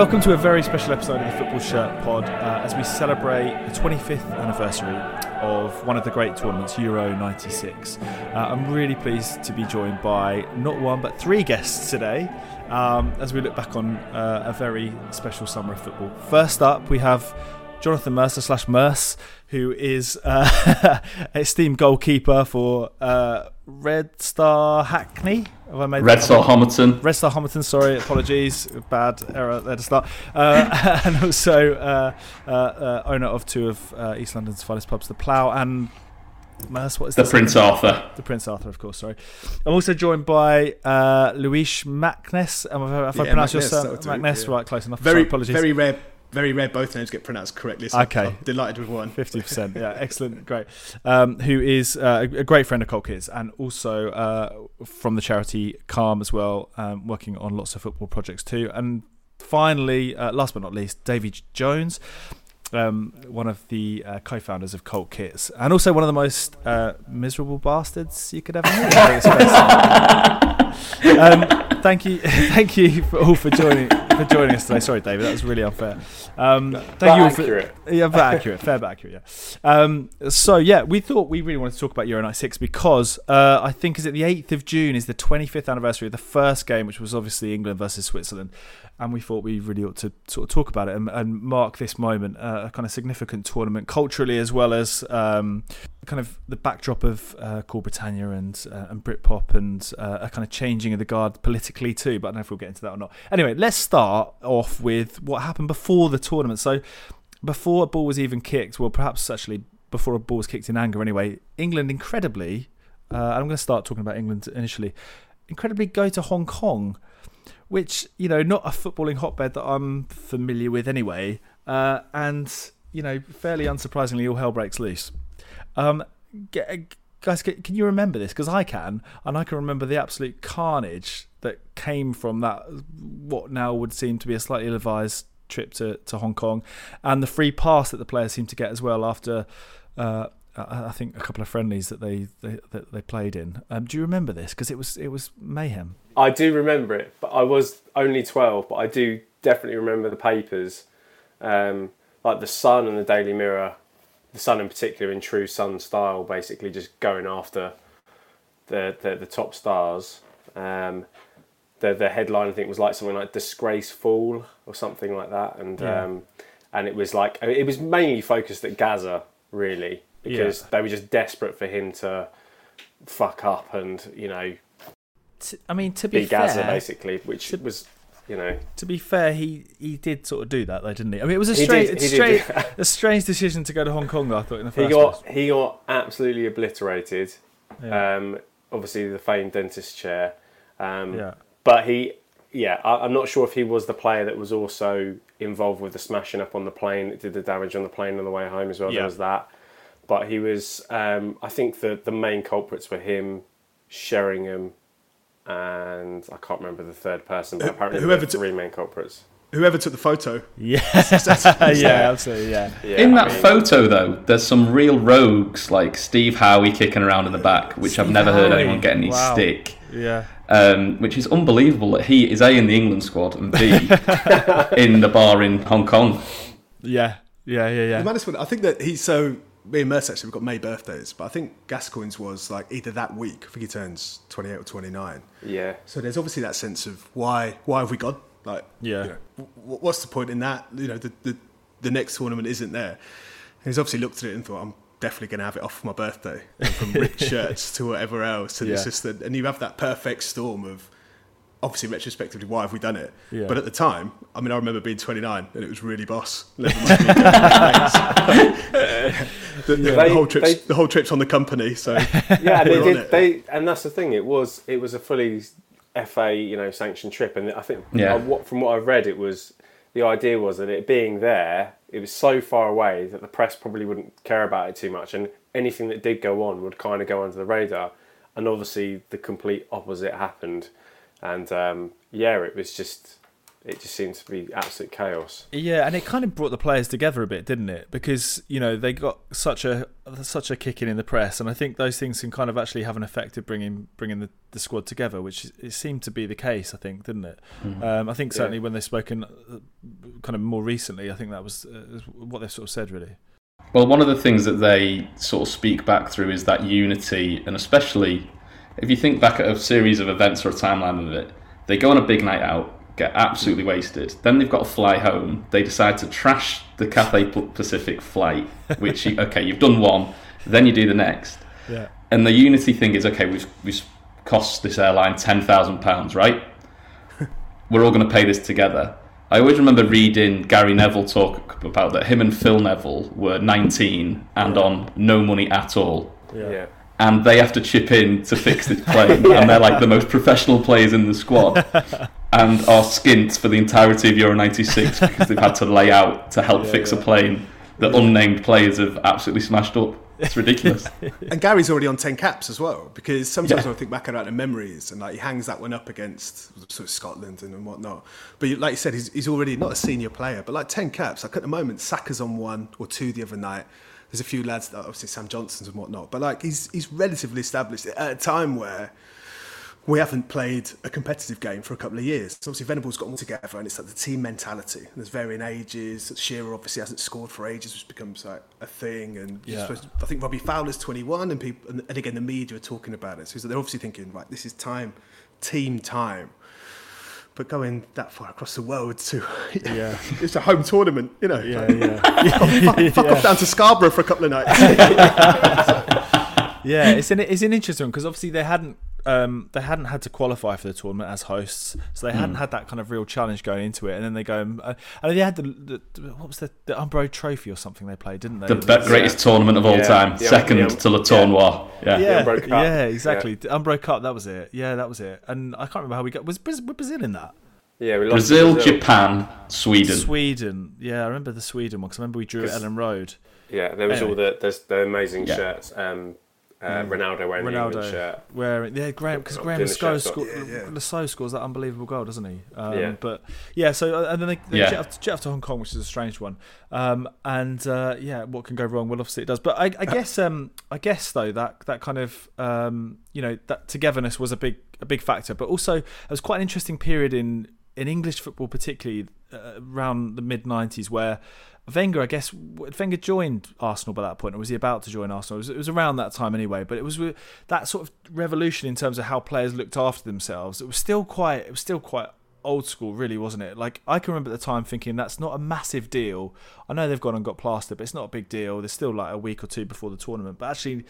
Welcome to a very special episode of the Football Shirt Pod uh, as we celebrate the 25th anniversary of one of the great tournaments, Euro 96. Uh, I'm really pleased to be joined by not one but three guests today um, as we look back on uh, a very special summer of football. First up, we have Jonathan Mercer slash Merce, who is uh, esteemed goalkeeper for uh, Red Star Hackney. Have I made Red Star Homerton. Red Star Homerton. Sorry, apologies, bad error there to start. Uh, and also uh, uh, uh, owner of two of East London's finest pubs, the Plough and Merce, what is the Prince Arthur? The Prince Arthur, of course. Sorry. I'm also joined by uh, Luis Macness. If yeah, I pronounce your surname, Macness, yeah. right? Close enough. Very, Sorry, apologies. Very rare very rare both names get pronounced correctly. So okay. I'm delighted with one. 50%. Yeah, excellent. Great. Um, who is uh, a great friend of Cult Kits and also uh, from the charity Calm as well, um, working on lots of football projects too. And finally, uh, last but not least, Davy Jones. Um, one of the uh, co-founders of Cult Kits, and also one of the most uh, miserable bastards you could ever meet. um, thank you, thank you for, all for joining for joining us today. Sorry, David, that was really unfair. Um, thank but you all accurate. for yeah, but accurate, fair but accurate. Yeah. Um, so yeah, we thought we really wanted to talk about Euro '96 because uh, I think is it the 8th of June is the 25th anniversary of the first game, which was obviously England versus Switzerland, and we thought we really ought to sort of talk about it and, and mark this moment, uh, a kind of significant tournament culturally as well as um, kind of the backdrop of uh, Britannia and uh, and Britpop and uh, a kind of changing of the guard politically too. But I don't know if we'll get into that or not. Anyway, let's start off with what happened before the tournament. So before a ball was even kicked, well, perhaps actually before a ball was kicked in anger. Anyway, England incredibly, uh, I'm going to start talking about England initially. Incredibly, go to Hong Kong which you know not a footballing hotbed that I'm familiar with anyway, uh, and you know fairly unsurprisingly all hell breaks loose. Um, guys, can you remember this? Because I can, and I can remember the absolute carnage that came from that. What now would seem to be a slightly ill-advised trip to, to Hong Kong, and the free pass that the players seemed to get as well after. Uh, I think a couple of friendlies that they they, that they played in. Um, do you remember this? Because it was it was mayhem. I do remember it, but I was only twelve. But I do definitely remember the papers, um, like the Sun and the Daily Mirror. The Sun in particular, in true Sun style, basically just going after the the, the top stars. Um, the the headline I think was like something like "disgrace fool" or something like that, and yeah. um, and it was like it was mainly focused at Gazza really because yeah. they were just desperate for him to fuck up and you know. I mean, to be, be fair, Gazza basically, which to, was you know. To be fair, he he did sort of do that though, didn't he? I mean, it was a strange, did, strange a strange decision to go to Hong Kong. Though, I thought in the first he got place. he got absolutely obliterated. Yeah. Um, obviously, the famed dentist chair. Um, yeah. But he, yeah, I, I'm not sure if he was the player that was also involved with the smashing up on the plane that did the damage on the plane on the way home as well. Yeah. There was that but he was. Um, I think the the main culprits were him, Sheringham, and I can't remember the third person. But apparently, whoever the three main culprits. Whoever took the photo. Yeah, yeah, absolutely, yeah. yeah In I that mean, photo, though, there's some real rogues like Steve Howie kicking around in the back, which Steve I've never Howie. heard anyone get any wow. stick. Yeah. Um, which is unbelievable that he is A in the England squad and B in the bar in Hong Kong. Yeah, yeah, yeah, yeah. I think that he's so me and Merce actually, we've got May birthdays, but I think Gascoigne's was like either that week. I think he turns 28 or 29. Yeah. So there's obviously that sense of why why have we gone? Like, yeah. You know, what's the point in that? You know, the, the, the next tournament isn't there. And he's obviously looked at it and thought, I'm definitely going to have it off for my birthday. from ripped shirts to whatever else. And yeah. it's just that, and you have that perfect storm of, obviously retrospectively why have we done it yeah. but at the time i mean i remember being 29 and it was really boss the, the, yeah. the, whole trip's, they, the whole trip's on the company so yeah they did they and that's the thing it was it was a fully fa you know sanctioned trip and i think yeah. what, from what i've read it was the idea was that it being there it was so far away that the press probably wouldn't care about it too much and anything that did go on would kind of go under the radar and obviously the complete opposite happened and um, yeah, it was just it just seemed to be absolute chaos. Yeah, and it kind of brought the players together a bit, didn't it? Because you know they got such a such a kicking in the press, and I think those things can kind of actually have an effect of bringing bringing the, the squad together, which it seemed to be the case. I think, didn't it? Mm-hmm. Um, I think certainly yeah. when they've spoken, uh, kind of more recently, I think that was uh, what they've sort of said, really. Well, one of the things that they sort of speak back through is that unity, and especially if you think back at a series of events or a timeline of it, they go on a big night out get absolutely wasted. Then they've got to fly home. They decide to trash the Cathay Pacific flight, which you, okay, you've done one, then you do the next. Yeah. And the unity thing is okay. We've we've cost this airline ten thousand pounds, right? We're all going to pay this together. I always remember reading Gary Neville talk about that. Him and Phil Neville were 19 and yeah. on no money at all. Yeah. yeah and they have to chip in to fix this plane, yeah. and they're like the most professional players in the squad, and are skint for the entirety of Euro '96 because they've had to lay out to help yeah, fix yeah. a plane that unnamed players have absolutely smashed up. It's ridiculous. and Gary's already on ten caps as well, because sometimes I think back about the memories, and like he hangs that one up against sort of Scotland and, and whatnot. But like you said, he's, he's already not a senior player, but like ten caps. Like at the moment, Saka's on one or two the other night there's a few lads that obviously Sam Johnson's and whatnot, but like he's he's relatively established at a time where we haven't played a competitive game for a couple of years. So obviously Venables got them all together, and it's like the team mentality. There's varying ages. Shearer obviously hasn't scored for ages, which becomes like a thing. And yeah. supposed, I think Robbie Fowler's 21, and people, and, and again the media are talking about it. So they're obviously thinking, right, this is time, team time but going that far across the world to yeah, it's a home tournament, you know. Yeah, yeah. fuck, fuck yeah. off down to Scarborough for a couple of nights. yeah, it's an it's an interesting one because obviously they hadn't um, they hadn't had to qualify for the tournament as hosts, so they hadn't mm. had that kind of real challenge going into it. And then they go and, uh, and they had the, the, what was the the Umbro Trophy or something they played, didn't they? The be- greatest yeah. tournament of all yeah. time, yeah. second to Le Tournoi. Yeah, yeah, yeah, exactly. The Umbro Cup, that was it. Yeah, that was it. And I can't remember how we got. Was Brazil in that? Yeah, we Brazil, Brazil, Japan, Sweden. Sweden. Yeah, I remember the Sweden one because I remember we drew at Elland Road. Yeah, there was anyway. all the there's the amazing shirts. Um, uh. Ronaldo wearing Ronaldo the shirt. Wearing, yeah, Graham because Graeme Le Saux sco- yeah, yeah. scores that unbelievable goal, doesn't he? Um, yeah. But yeah, so uh, and then they, they yeah. jet, off, jet, off, to Hong Kong, which is a strange one. Um, and uh, yeah, what can go wrong? Well, obviously it does. But I, I guess um, I guess though that that kind of um, you know that togetherness was a big a big factor. But also it was quite an interesting period in in English football, particularly uh, around the mid '90s, where Wenger, I guess, Wenger joined Arsenal by that point, or was he about to join Arsenal? It was, it was, around that time anyway. But it was that sort of revolution in terms of how players looked after themselves. It was still quite, it was still quite old school, really, wasn't it? Like I can remember at the time thinking that's not a massive deal. I know they've gone and got plaster, but it's not a big deal. There's still like a week or two before the tournament, but actually.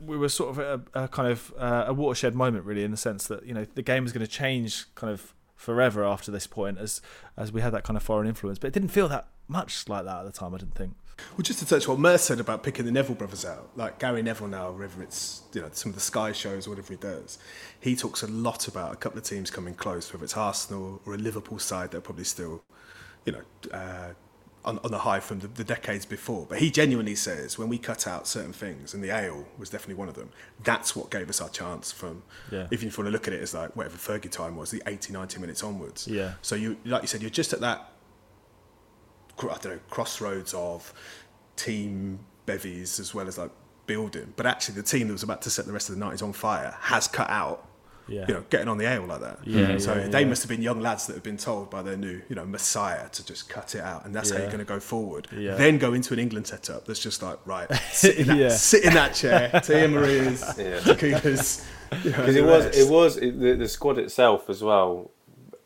we were sort of a, a kind of uh, a watershed moment, really, in the sense that you know the game was going to change kind of forever after this point, as as we had that kind of foreign influence. But it didn't feel that much like that at the time. I didn't think. Well, just to touch what Mer said about picking the Neville brothers out, like Gary Neville now, whether it's you know some of the Sky shows whatever he does, he talks a lot about a couple of teams coming close, whether it's Arsenal or a Liverpool side that are probably still, you know, uh, on, on the high from the, the, decades before. But he genuinely says when we cut out certain things, and the ale was definitely one of them, that's what gave us our chance from, yeah. if you want to look at it as like whatever Fergie time was, the 80, 90 minutes onwards. Yeah. So you, like you said, you're just at that I don't know, crossroads of team bevies as well as like building. But actually, the team that was about to set the rest of the 90s on fire has cut out. Yeah. You know, getting on the ale like that. Yeah, so yeah, they yeah. must have been young lads that have been told by their new, you know, messiah to just cut it out, and that's how you're going to go forward. Then go into an England setup that's just like right, sit in that, sit in that chair, Tia Maria's, yeah. Because you it was, it was it, the, the squad itself as well.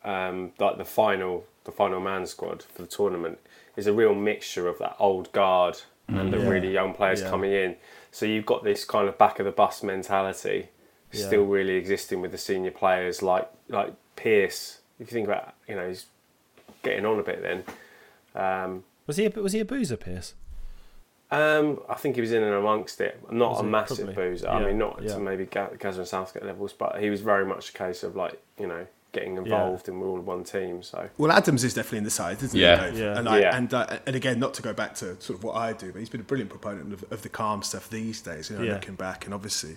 Um, like the final, the final man squad for the tournament is a real mixture of that old guard mm, and the yeah. really young players yeah. coming in. So you've got this kind of back of the bus mentality yeah. still really existing with the senior players like like Pearce. If you think about, you know, he's getting on a bit then. Um, was he a, was he a boozer, Pearce? Um, I think he was in and amongst it. Not was a massive Probably. boozer. I mean, not to maybe Gazza and Southgate levels, but he was very much a case of like, you know, getting involved, yeah. and we're all one team. So well, Adams is definitely in the side, isn't yeah. he? Yeah, and I, yeah. And uh, and again, not to go back to sort of what I do, but he's been a brilliant proponent of, of the calm stuff these days. You know, yeah. looking back, and obviously.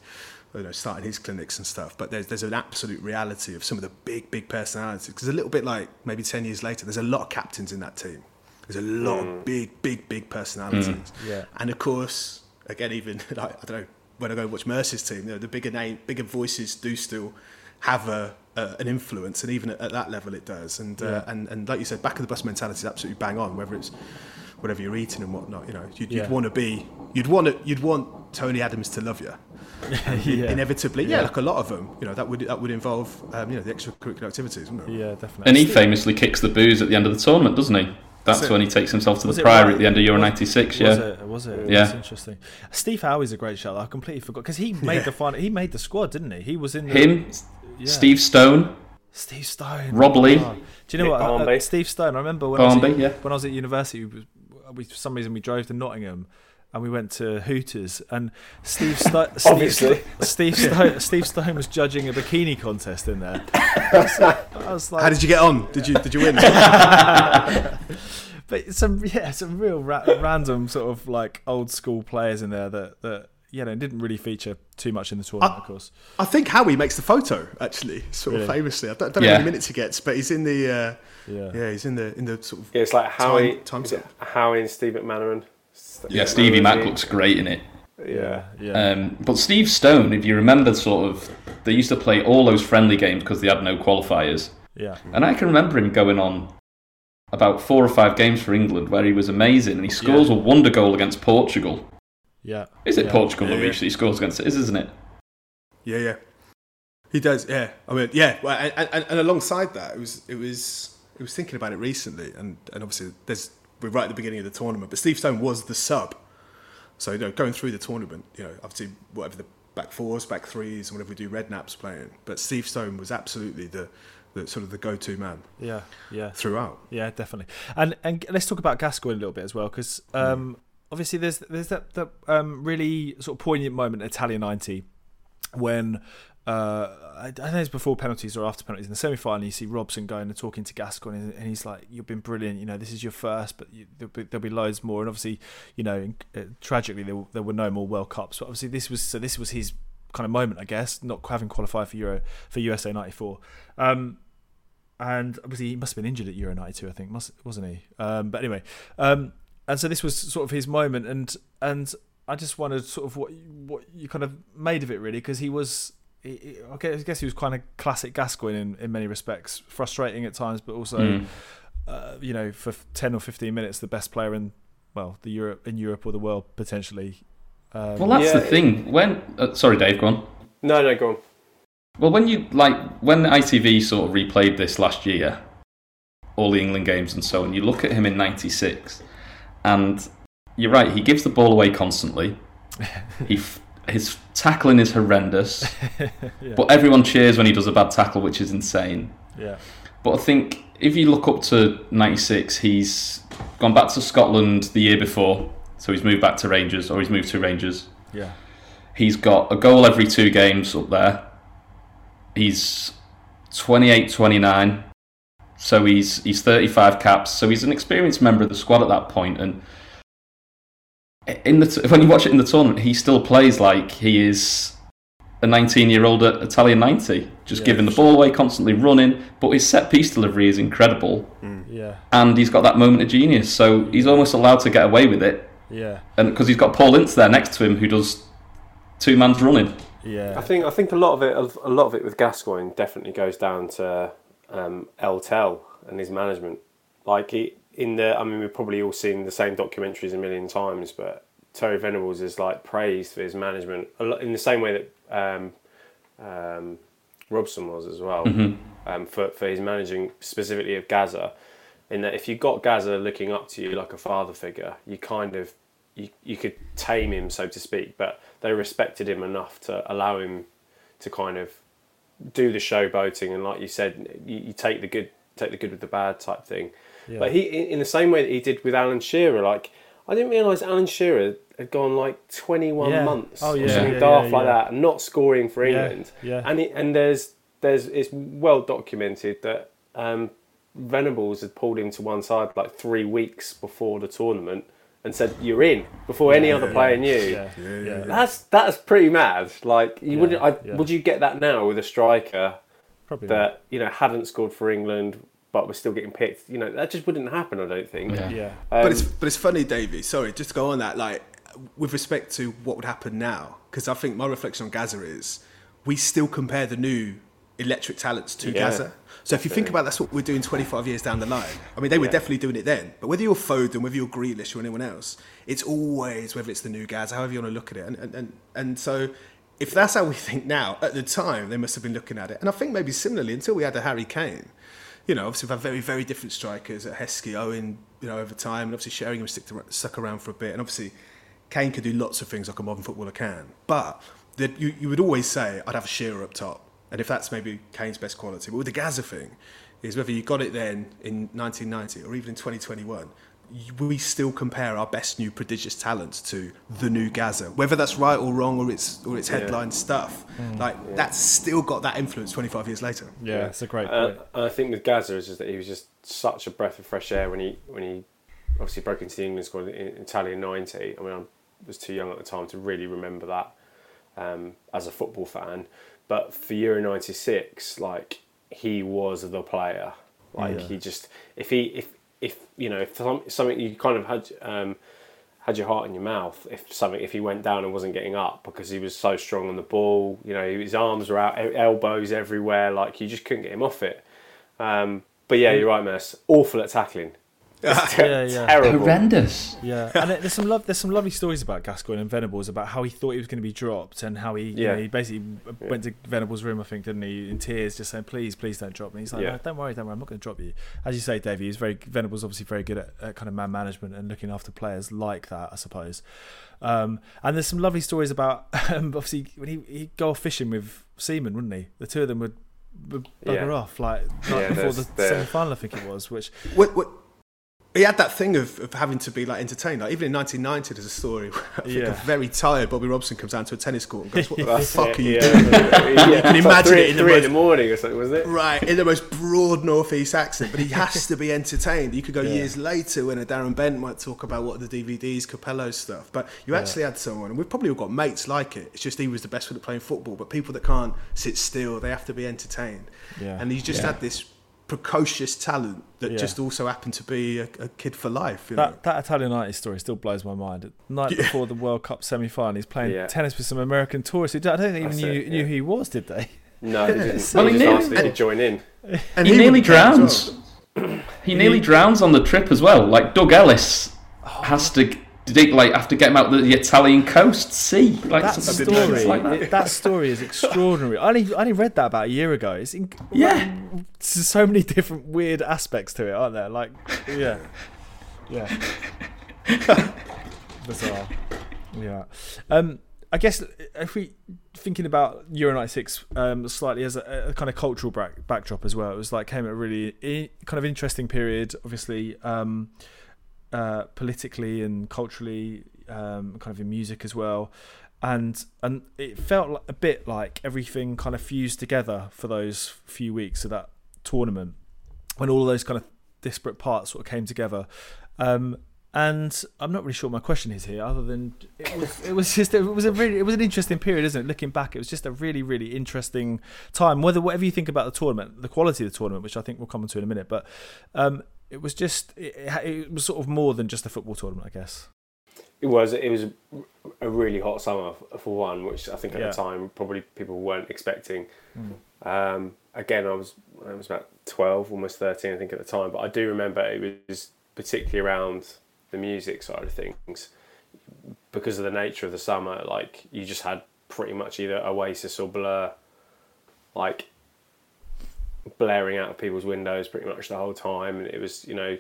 You know, starting his clinics and stuff, but there's there's an absolute reality of some of the big big personalities. Because a little bit like maybe ten years later, there's a lot of captains in that team. There's a lot mm. of big big big personalities, mm. yeah. And of course, again, even like I don't know when I go watch Mercy's team, you know, the bigger name, bigger voices do still have a, a, an influence, and even at, at, that level, it does. And, uh, yeah. uh, and and like you said, back of the bus mentality is absolutely bang on. Whether it's whatever you're eating and whatnot, you know, you'd, yeah. you'd want to be, you'd want to, you'd want Tony Adams to love you. yeah. Inevitably, yeah. like a lot of them, you know, that would that would involve, um, you know, the extracurricular activities, wouldn't it? Yeah, definitely. And he famously kicks the booze at the end of the tournament, doesn't he? That's when he takes himself to the Priory right? at the end of Euro '96. Yeah, was it? Was it? Yeah, That's interesting. Steve Howie's a great shot. I completely forgot because he made yeah. the final. He made the squad, didn't he? He was in the, him, yeah. Steve Stone, Steve Stone, Rob Lee. Oh. Do you know what? Uh, Steve Stone. I remember when, Barnby, I was at, yeah. when I was at university. We, for some reason, we drove to Nottingham and we went to Hooters, and Steve Sto- Steve, Steve, Sto- Steve Stone was judging a bikini contest in there. I was like, "How did you get on? Did you did you win?" but some yeah, some real ra- random sort of like old school players in there that that you know didn't really feature too much in the tournament, I, of course. I think Howie makes the photo actually, sort really? of famously. I don't, don't know how many minutes he gets, but he's in the uh, yeah yeah he's in the in the sort of yeah, it's like Howie time, time Howie and Steve McManaman. Yeah, Stevie Mac looks great in it. Yeah, yeah. Um, but Steve Stone, if you remember, sort of, they used to play all those friendly games because they had no qualifiers. Yeah. And I can remember him going on about four or five games for England where he was amazing and he scores yeah. a wonder goal against Portugal. Yeah. Is it yeah. Portugal yeah, that yeah. he scores against? It is, isn't it? Yeah, yeah. He does. Yeah. I mean, yeah. And, and, and alongside that, it was it was it was thinking about it recently, and and obviously there's we're right at the beginning of the tournament, but Steve Stone was the sub. So you know, going through the tournament, you know, obviously whatever the back fours, back threes, and whatever we do, Redknapp's playing, but Steve Stone was absolutely the the sort of the go-to man. Yeah, yeah. Throughout. Yeah, definitely. And and let's talk about Gascoigne a little bit as well, because um, mm. obviously there's there's that that um, really sort of poignant moment at Italia '90 when. Uh, I don't know it's before penalties or after penalties in the semi-final. You see Robson going and talking to Gascoigne, and he's like, "You've been brilliant. You know, this is your first, but you, there'll, be, there'll, be, loads more." And obviously, you know, uh, tragically there, there, were no more World Cups. But obviously, this was so this was his kind of moment, I guess, not having qualified for Euro for USA '94. Um, and obviously he must have been injured at Euro '92, I think, must wasn't he? Um, but anyway, um, and so this was sort of his moment, and and I just wondered sort of what what you kind of made of it really, because he was. He, I guess he was kind of classic Gascoigne in, in many respects, frustrating at times, but also, mm. uh, you know, for ten or fifteen minutes, the best player in well, the Europe in Europe or the world potentially. Um, well, that's yeah, the thing. When uh, sorry, Dave, go on. No, no, go on. Well, when you like when ITV sort of replayed this last year, all the England games and so on, you look at him in '96, and you're right. He gives the ball away constantly. he f- his tackling is horrendous, yeah. but everyone cheers when he does a bad tackle, which is insane. Yeah. But I think if you look up to '96, he's gone back to Scotland the year before, so he's moved back to Rangers, or he's moved to Rangers. Yeah. He's got a goal every two games up there. He's 28, 29. So he's he's 35 caps. So he's an experienced member of the squad at that point. And in the t- when you watch it in the tournament, he still plays like he is a 19 year old at Italia 90, just yeah, giving the ball away, constantly running. But his set piece delivery is incredible. Mm. Yeah. And he's got that moment of genius. So he's almost allowed to get away with it. Yeah. And because he's got Paul Ince there next to him who does two man's running. Yeah, I think I think a lot of it a lot of it with Gascoigne definitely goes down to um, El Tel and his management. Like he, in the, I mean, we've probably all seen the same documentaries a million times, but Terry Venables is like praised for his management in the same way that um, um, Robson was as well mm-hmm. um, for for his managing specifically of Gazza. In that, if you got Gazza looking up to you like a father figure, you kind of you, you could tame him, so to speak, but they respected him enough to allow him to kind of do the showboating and, like you said, you, you take the good, take the good with the bad type thing. Yeah. But he, in the same way that he did with Alan Shearer, like I didn't realise Alan Shearer had gone like 21 yeah. months oh, yeah, or something yeah, daft yeah, like that and not scoring for England. Yeah, And it, and there's there's it's well documented that um, Venables had pulled him to one side like three weeks before the tournament and said you're in before any other player knew. Yeah, yeah. That's that's pretty mad. Like you wouldn't. I, Would you get that now with a striker Probably that not. you know hadn't scored for England but we're still getting picked? You know that just wouldn't happen. I don't think. Yeah. Yeah. Um, but it's but it's funny, Davey. Sorry, just to go on that. Like with respect to what would happen now, because I think my reflection on Gazza is we still compare the new electric talents to Yeah, Gazza. So if you think about that's what we're doing 25 years down the line. I mean, they were Yeah. definitely doing it then. But whether you're Foden, whether you're Grealish or anyone else, it's always whether it's the new Gazza, however you want to look at it. And and and, and so. If that's how we think now, at the time they must have been looking at it, and I think maybe similarly until we had a Harry Kane, you know, obviously we've had very, very different strikers at Heskey, Owen, you know, over time, and obviously Sheringham stick to, stuck around for a bit, and obviously Kane could do lots of things like a modern footballer can, but you, you would always say I'd have a Shearer up top, and if that's maybe Kane's best quality, but with the Gazza thing, is whether you got it then in 1990 or even in 2021, you- we still compare our best new prodigious talents to the new Gazza, whether that's right or wrong or it's or it's headline stuff. Like that's still got that influence 25 years later. Yeah, it's a great Uh, point. and I think with Gazza is just that he was just such a breath of fresh air when he when he obviously broke into the England squad in in Italia '90. I mean, I was too young at the time to really remember that um, as a football fan. But for Euro '96, like he was the player. Like Yeah. he just if he if if you know if some, something you kind of had. Um, had your heart in your mouth if something if he went down and wasn't getting up because he was so strong on the ball you know his arms were out elbows everywhere like you just couldn't get him off it. Um, but yeah you're right Mess awful at tackling It's ter- Yeah, yeah. terrible Horrendous. Yeah, and it- there's some love. There's some lovely stories about Gascoigne and Venables about how he thought he was going to be dropped and how he, you know, he basically went to Venables' room, I think, didn't he, in tears, just saying, "Please, please don't drop me." He's like, Yeah. no, "Don't worry, don't worry, I'm not going to drop you." As you say, Davey, he's very Venables, obviously very good at, at kind of man management and looking after players like that, I suppose. Um, and there's some lovely stories about um, obviously when he he'd go off fishing with Seaman, wouldn't he? The two of them would, would bugger Yeah. off like Yeah, before the semi final, I think it was, which What, what, he had that thing of, of having to be like entertained. Like even in 1990, there's a story where I think Yeah. a very tired Bobby Robson comes down to a tennis court and goes, "What the fuck it, are you yeah. doing?" yeah, You can like imagine three, it in the three in the morning or something wasn't it Right, in the most broad northeast accent, but he has to be entertained. You could go years later when a Darren Bent might talk about what the DVDs, Capello stuff, but you actually had someone, and we've probably all got mates like it. It's just he was the best at playing football, but people that can't sit still, they have to be entertained. Yeah. And he just had this precocious talent that Yeah. just also happened to be a, a kid for life. You know? That that Italian United story still blows my mind. The night before the World Cup semi final, he's playing Yeah. tennis with some American tourists who I don't think even That's knew, it, knew who he was, did they? no he didn't Well, he he just knew- asked if he'd join in And he, nearly would play as drowns. well. He nearly drowns on the trip as well. Like Doug Ellis oh. has to dig, like have to get him out the Italian coast sea. Like That story, like that. that. story is extraordinary. I only, I only read that about a year ago. It's in, Yeah. there's so many different weird aspects to it, aren't there? Like, yeah, yeah, bizarre. Yeah. Um, I guess if we thinking about Euro '96 um, slightly as a, a kind of cultural back, backdrop as well, it was like came at a really I- kind of interesting period. Obviously, um, uh, politically and culturally, um, kind of in music as well, and and it felt a bit like everything kind of fused together for those few weeks of that tournament when all those kind of disparate parts sort of came together. Um, and I'm not really sure my question is here, other than it was it was just it was a really it was an interesting period, isn't it? Looking back, it was just a really really interesting time. Whether whatever you think about the tournament, the quality of the tournament, which I think we'll come to in a minute, but um, it was just it, it was sort of more than just a football tournament, I guess. It was it was a really hot summer for one, which I think at Yeah. the time probably people weren't expecting. Mm. Um, again, I was I was about twelve, almost thirteen, I think at the time. But I do remember it was particularly around the music side of things because of the nature of the summer. Like you just had pretty much either Oasis or Blur, like blaring out of people's windows pretty much the whole time, and it was you know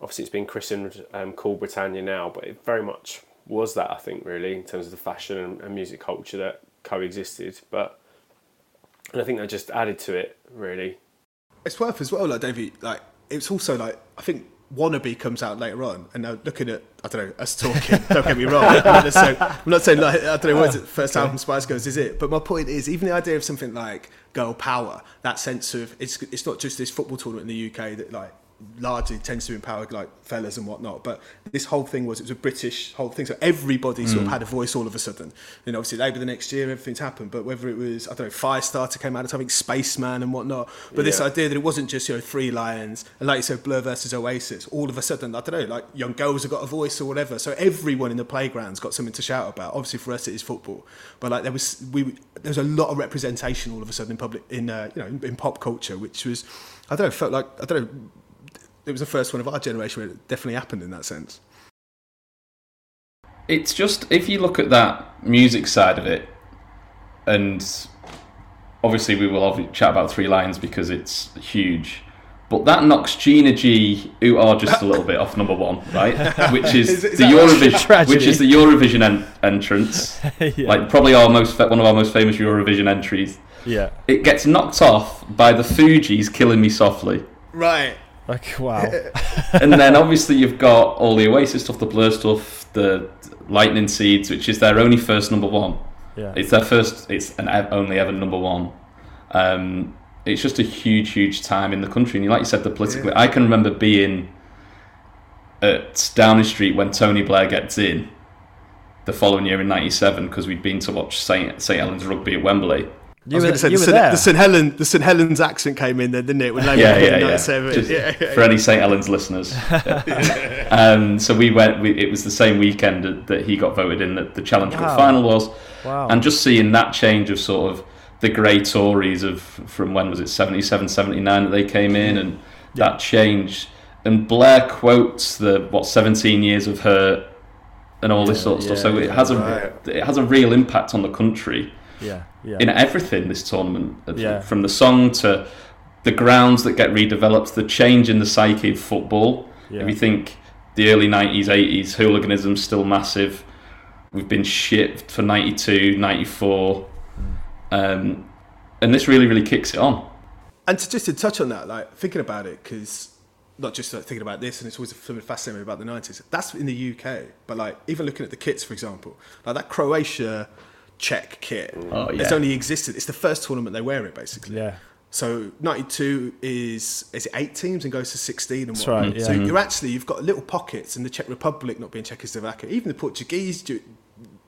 obviously it's been christened um, Cool Britannia now, but it very much was that I think really in terms of the fashion and, and music culture that coexisted. But and I think that just added to it really. It's worth as well, like Davey. Like it's also like I think Wannabe comes out later on, and now looking at I don't know us talking. don't get me wrong. I'm not saying, I'm not saying like I don't know what is it, first album Spice Girls is it, but my point is even the idea of something like girl power, that sense of it's it's not just this football tournament in the UK that like largely tends to empower like fellas and whatnot. But this whole thing was it was a British whole thing, so everybody sort of had a voice all of a sudden. You know, obviously Labour the next year, everything's happened. But whether it was I don't know, Firestarter came out of something, Spaceman and whatnot. But this idea that it wasn't just you know three lions and like you said, Blur versus Oasis. All of a sudden, I don't know, like young girls have got a voice or whatever. So everyone in the playground's got something to shout about. Obviously for us it is football, but like there was we there was a lot of representation all of a sudden in public in uh, you know in, in pop culture, which was I don't know felt like I don't know it was the first one of our generation where it definitely happened in that sense. It's just if you look at that music side of it, and obviously we will obviously chat about Three Lions because it's huge. But that knocks Gina G who are just a little bit off number one, right? Which is, Is- is the Eurovision, Tragedy. which is the Eurovision en- entrance, yeah. like probably our most one of our most famous Eurovision entries. yeah. It gets knocked off by the Fugees "Killing Me Softly." Right. Like wow. and then obviously you've got all the Oasis stuff, the Blur stuff, the Lightning Seeds, which is their only first number one. Yeah. It's their first, it's an only ever number one. Um, it's just a huge, huge time in the country. And like you said, the politically, I can remember being at Downing Street when Tony Blair gets in the following year in '97 because we'd been to watch St St Helens rugby at Wembley. I You was were, going to say the St, there. the St Helen the St Helens accent came in there, didn't it? When yeah, yeah, yeah. Just yeah, yeah, For any St Helens listeners, um, so we went. We, it was the same weekend that- that he got voted in. That the Challenge Cup Wow. final was, wow. and just seeing that change of sort of the grey Tories of from when was it 77, 79 that they came in, and that change. And Blair quotes the what seventeen years of her and all this Yeah, sort of stuff. yeah, So it yeah, has a right. it has a real impact on the country yeah. Yeah. in everything this tournament Yeah. from the song to the grounds that get redeveloped the change in the psyche of football Yeah. if you think the early 90s 80s hooliganism's still massive we've been shit for 92 94 um, and this really really kicks it on And to, just to touch on that, like thinking about it, because not just like, thinking about this, and it's always something fascinating about the nineties. That's in the UK, but like even looking at the kits, for example, like that Croatia Czech kit, Oh, it's only existed. It's the first tournament they wear it, basically. yeah. So '92 is is it eight teams and goes to 16 and That's whatnot. right, yeah. So you're actually you've got little pockets in the Czech Republic not being Czechoslovakia. Even the Portuguese, do,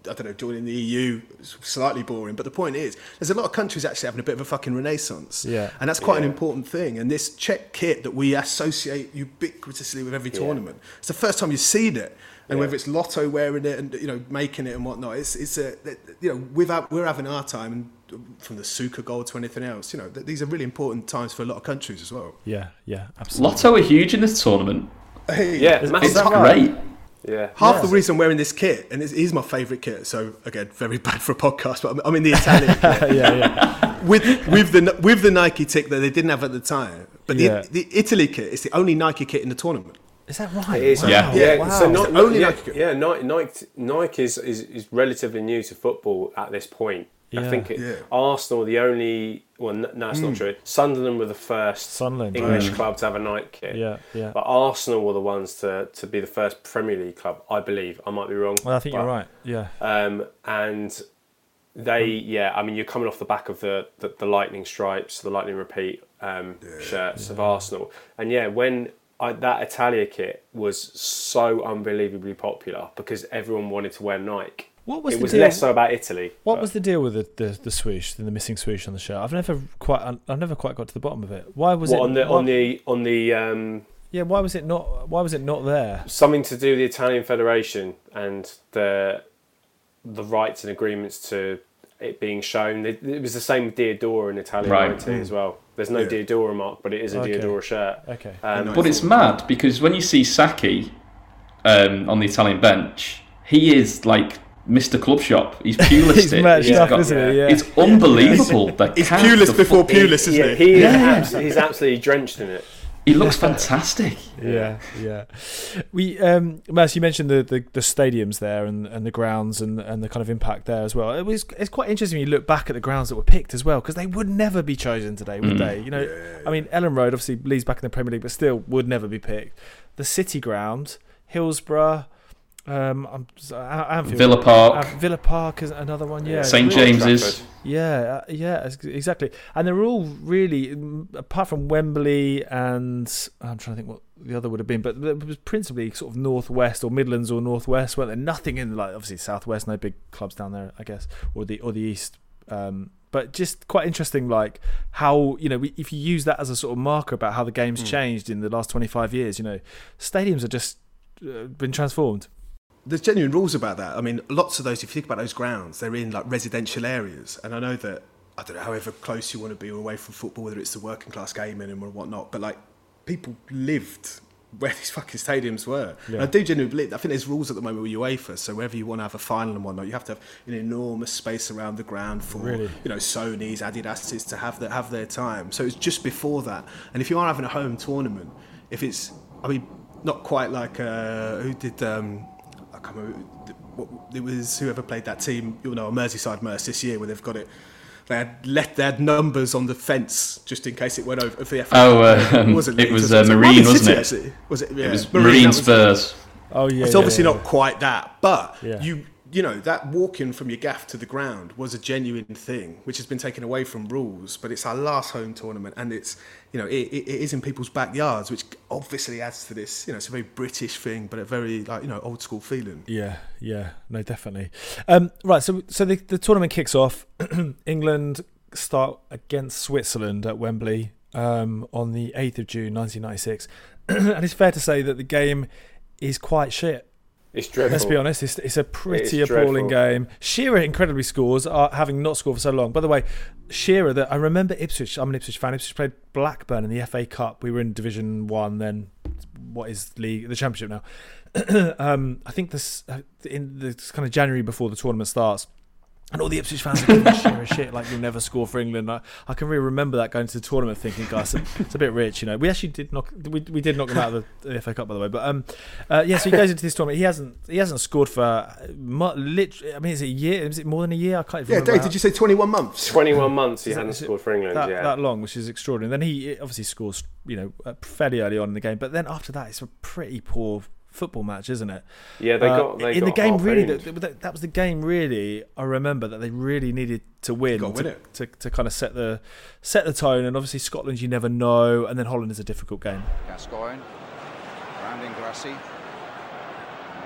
I don't know, joining the EU, is slightly boring. But the point is, there's a lot of countries actually having a bit of a fucking renaissance. Yeah. and that's quite an important thing. And this Czech kit that we associate ubiquitously with every tournament, it's the first time you've seen it. And Yeah. whether it's Lotto wearing it and you know making it and whatnot, it's it's a you know without we're having our time and from the Suker Gold to anything else, you know these are really important times for a lot of countries as well. Yeah. Yeah. Absolutely. Lotto are huge in this tournament Hey, Yeah, Is- massive. is that it's great Yeah. Half Yeah. the reason I'm wearing this kit, and it is my favourite kit, so again, very bad for a podcast, but I'm, I'm in the Italian kit yeah. Yeah. with with the with the Nike tick that they didn't have at the time. But the, Yeah. the Italy kit is the only Nike kit in the tournament. Is that right? It is. Wow. Yeah. yeah. Wow. So It's Nike, only yeah, Nike- yeah, Nike, Nike, Nike is, is, is relatively new to football at this point. Yeah. I think it, Yeah. Arsenal, the only, well, n- no, it's not true. Sunderland were the first Sunderland, English right. club to have a Nike kit. Yeah. Yeah. But Arsenal were the ones to, to be the first Premier League club, I believe. I might be wrong. Well, I think but- you're right. Yeah. Um, and they, yeah, I mean, you're coming off the back of the, the, the lightning stripes, the lightning repeat um, shirts of Arsenal. And yeah, when I, that Italia kit was so unbelievably popular because everyone wanted to wear Nike. What was it the was deal? less so about Italy. What but- was the deal with the, the, the swoosh, the missing swoosh on the shirt? I've never quite, I've never quite got to the bottom of it. Why was what, it on the why- on the on the um, Yeah, why was it not? Why was it not there? something to do with the Italian Federation and the the rights and agreements to it being shown. It, it was the same with Diadora in Italia Right. 90 as well. There's no Yeah. Diadora mark, but it is a Okay. Diadora shirt. Okay. Um, But it's mad because when you see Sacchi um, on the Italian bench, he is like Mr. Club Shop. He's Pulis. He's matched He's up, got- isn't he? Yeah. It's unbelievable. the He's count Pulis before football- Pulis, isn't yeah, he? he is abs- he's absolutely drenched in it. He looks fantastic. Yeah, yeah. We, um, Mas, you mentioned the, the, the, stadiums there and, and the grounds and, and the kind of impact there as well. It was it's quite interesting when you look back at the grounds that were picked as well because they would never be chosen today, would mm. they? You know, yeah. I mean, Elland Road obviously Leeds back in the Premier League, but still would never be picked. The City Ground, Hillsborough. Um, I'm, Anfield, Villa Park. Uh, Villa Park is another one. Yeah, St James's. Yeah, uh, yeah, exactly. And they're all really, apart from Wembley and I'm trying to think what the other would have been, but it was principally sort of northwest or Midlands or northwest. weren't there? Nothing in like obviously southwest. No big clubs down there, I guess, or the or the east. Um, but just quite interesting, like how you know if you use that as a sort of marker about how the game's mm. changed in the last 25 years. You know, stadiums are just uh, been transformed there's genuine rules about that. I mean, lots of those, if you think about those grounds, they're in like residential areas, and I know that I don't know however close you want to be away from football, whether it's the working class gaming and whatnot, but like people lived where these fucking stadiums were. Yeah. And I do genuinely believe. I think there's rules at the moment with UEFA, so wherever you want to have a final and whatnot, you have to have an enormous space around the ground for really? you know Sony's, Adidas's to have their have their time. So it's just before that, and if you are having a home tournament, if it's, I mean, not quite like uh, who did. Um, can't remember. It was whoever played that team, you know, Merseyside Merse this year, where they've got it. They had left they had numbers on the fence just in case it went over for the FA. Oh, uh, was it, it was uh, Marine, wasn't City, it? Was it? Yeah. It was Marine, Marine Spurs. Oh yeah. It's obviously yeah, yeah. not quite that, but you you know, that walking from your gaff to the ground was a genuine thing, which has been taken away from rules. But it's our last home tournament, and it's, you know, it, it is in people's backyards, which obviously adds to this. You know, it's a very British thing, but a very like you know old school feeling. Yeah, yeah, no, definitely. Um, right, so so the, the tournament kicks off. England start against Switzerland at Wembley um, on the eighth of June, nineteen ninety six, and it's fair to say that the game is quite shit. It's dreadful. Let's be honest, it's, it's a pretty appalling dreadful. game. Shearer incredibly scores, uh, having not scored for so long. By the way, Shearer, that I remember Ipswich. I'm an Ipswich fan. Ipswich played Blackburn in the FA Cup. We were in Division One then. What is league? The Championship now. um, I think this uh, in the kind of January before the tournament starts. And all the Ipswich fans are giving Shearer shit like you'll never score for England. I, I, can really remember that going to the tournament, thinking, guys, it's a bit rich, you know. We actually did knock we, we did knock him out of the, the FA Cup, by the way. But um, uh, yeah, so he goes into this tournament. He hasn't he hasn't scored for literally. I mean, is it a year? Is it more than a year? I can't. Even yeah, Dave, did you say twenty one months? Twenty one months he hadn't scored for England. That, yeah, that long, which is extraordinary. And then he obviously scores, you know, uh, fairly early on in the game. But then after that, it's a pretty poor football match, isn't it? Yeah, they uh, got they in got the game. Really, that, that, was the game. Really, I remember that they really needed to win, to, win to, to, kind of set the set the tone. And obviously Scotland, you never know, and then Holland is a difficult game. Gascoigne, rounding Grassy,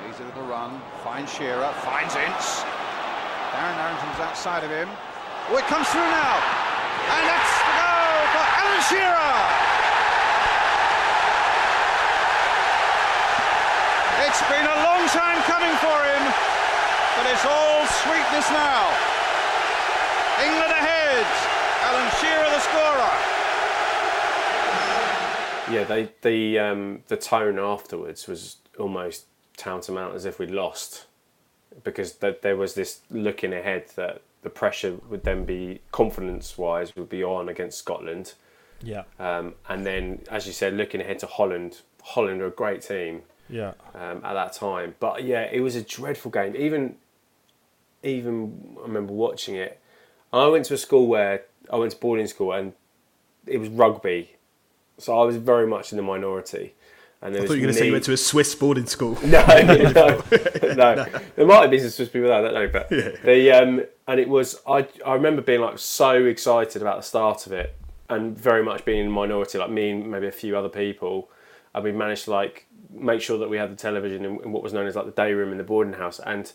easy little run, finds Shearer, finds Ince. Darren Anderton's outside of him. Oh, it comes through now, and that's the goal for Alan Shearer. It's been a long time coming for him, but it's all sweetness now. England ahead. Alan Shearer the scorer. Yeah, they the um, the tone afterwards was almost tantamount as if we'd lost, because th- there was this looking ahead that the pressure would then be confidence wise would be on against Scotland. Yeah. Um, and then, as you said, looking ahead to Holland. Holland are a great team yeah. Um, at that time, but yeah, it was a dreadful game. Even, even I remember watching it. I went to a school where I went to boarding school, and it was rugby, so I was very much in the minority. And I thought you were going to say you went to a Swiss boarding school. No, no, no, no. There might have been some Swiss people there. I don't know, but yeah. the um, and it was I I remember being like so excited about the start of it, and very much being in the minority, like me and maybe a few other people, and we managed to like make sure that we had the television in, in what was known as like the day room in the boarding house, and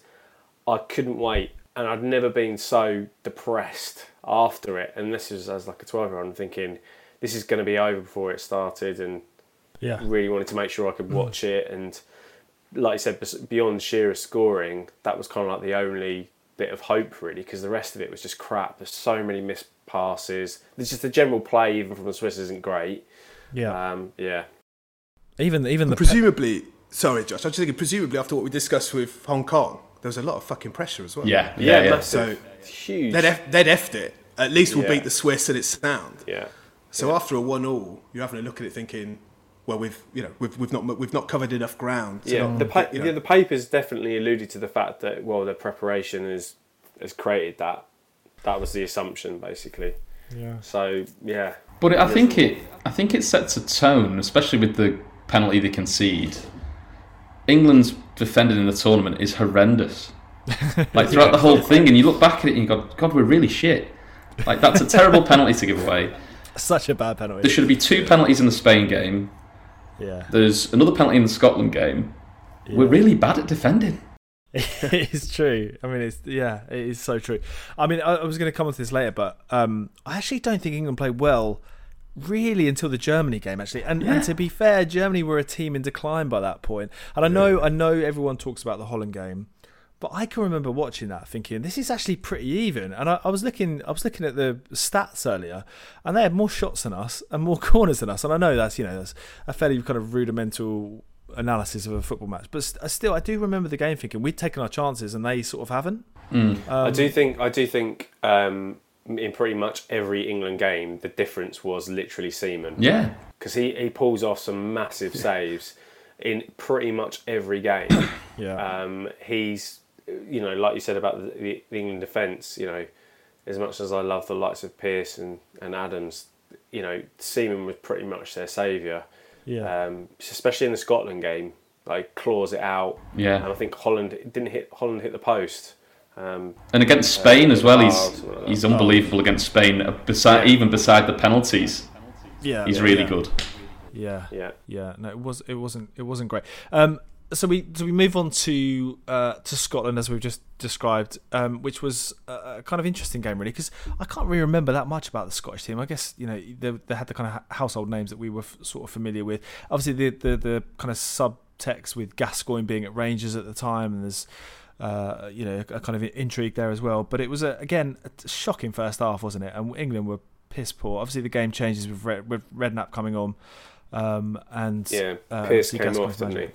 I couldn't wait. And I'd never been so depressed after it. And this was as like a twelve year old, I'm thinking this is going to be over before it started, and yeah, really wanted to make sure I could watch mm. it. And like I said, beyond sheer scoring, that was kind of like the only bit of hope really, because the rest of it was just crap. There's so many missed passes. There's just the general play, even from the Swiss, isn't great. Yeah, um, yeah. Even even the presumably. Pe- sorry, Josh. I'm just thinking. Presumably, after what we discussed with Hong Kong, there was a lot of fucking pressure as well. Yeah, yeah, yeah. yeah. So huge. They'd F- they'd effed it. At least we'll yeah. beat the Swiss and it's sound. Yeah. So yeah. after a one-all, you're having a look at it, thinking, well, we've you know we've we've not we've not covered enough ground. Yeah, not, the pa- you know, yeah, the papers definitely alluded to the fact that well, the preparation has has created that. That was the assumption, basically. Yeah. So yeah, But I think it, I think it sets a tone, especially with the penalty they concede. England's defending in the tournament is horrendous. Like throughout the whole thing, and you look back at it and you go, God, we're really shit. Like that's a terrible penalty to give away. Such a bad penalty. There should be two penalties in the Spain game. Yeah. There's another penalty in the Scotland game. We're really bad at defending. it's true. I mean, it's yeah, it is so true. I mean, I, I was going to come on to this later, but um, I actually don't think England played well, really, until the Germany game. Actually, and, and to be fair, Germany were a team in decline by that point. And I know, I know, everyone talks about the Holland game, but I can remember watching that, thinking this is actually pretty even. And I, I was looking, I was looking at the stats earlier, and they had more shots than us and more corners than us. And I know that's you know that's a fairly kind of rudimental analysis of a football match, but st- still, I do remember the game thinking we'd taken our chances and they sort of haven't. Um, I do think I do think um, in pretty much every England game, the difference was literally Seaman. Yeah. because he, he pulls off some massive saves in pretty much every game. Yeah, Um, he's, you know, like you said about the, the, England defence, you know, as much as I love the likes of Pearce and, and Adams, you know, Seaman was pretty much their saviour. yeah, Um, especially in the Scotland game, like claws it out. Yeah. And I think Holland didn't hit Holland hit the post. Um, And against Spain as well, he's like he's unbelievable against Spain. uh, Beside, Yeah. even beside the penalties, yeah. he's yeah, really yeah. good. Yeah, yeah. yeah. No, it was. It wasn't. It wasn't great. Um, so we so we move on to uh, to Scotland as we've just described, um, which was a, a kind of interesting game really because I can't really remember that much about the Scottish team. I guess you know they, they had the kind of household names that we were f- sort of familiar with. Obviously the the, the kind of subtext with Gascoigne being at Rangers at the time, and there's. Uh, you know, a, a kind of intrigue there as well, but it was a, again a shocking first half, wasn't it? And England were piss poor. Obviously, the game changes with Red, with Redknapp coming on, um, and Yeah, uh, Pearce obviously came off, didn't he?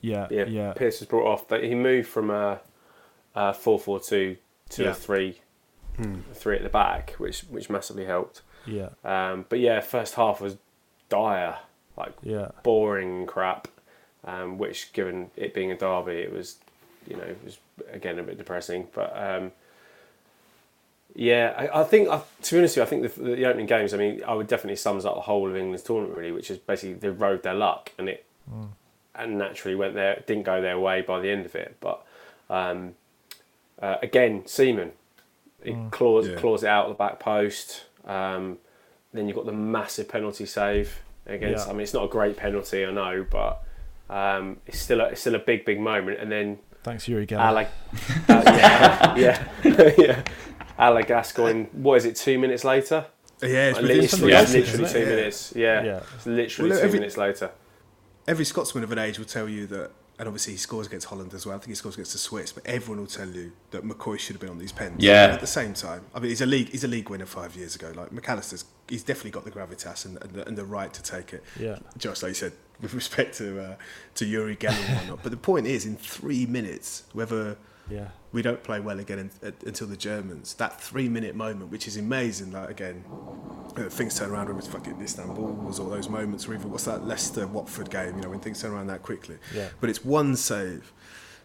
Yeah, Yeah, yeah, Pearce was brought off. He moved from a, a four-four-two to Yeah. a three, a three at the back, which which massively helped. yeah, Um, but yeah, first half was dire, like yeah, boring crap. Um, which, given it being a derby, it was, you know, it was again a bit depressing. But um, yeah, I, I think, I, to be honest with you, I think the, the opening games. I mean, I would definitely sums up the whole of England's tournament really, which is basically they rode their luck and it, and naturally went there, didn't go their way by the end of it. But um, uh, again, Seaman, he claws Yeah. claws it out of the back post. Um, then you've got the massive penalty save against. Yeah. I mean, it's not a great penalty, I know, but um, it's still a, it's still a big big moment. And then thanks Uri Geller. Alec, uh, yeah, yeah, yeah. Alec Gascoigne. What is it? Two minutes later. yeah, it's Like, within yeah, literally two? Yeah. minutes. Yeah, Yeah. it's literally Well, two every- minutes later. Every Scotsman of an age will tell you that, and obviously he scores against Holland as well. I think he scores against the Swiss, but everyone will tell you that McCoist should have been on these pens. Yeah. But at the same time, I mean, he's a league he's a league winner five years ago. Like McAllister's, he's definitely got the gravitas and, and, the, and the right to take it. Yeah. Just like you said, with respect to uh, to Uri Geller and whatnot. But the point is, in three minutes, whether yeah, we don't play well again in, uh, until the Germans. That three minute moment, which is amazing, like again, uh, things turn around with fucking Istanbul was all those moments, or even what's that Leicester Watford game, you know, when things turn around that quickly. Yeah. But it's one save.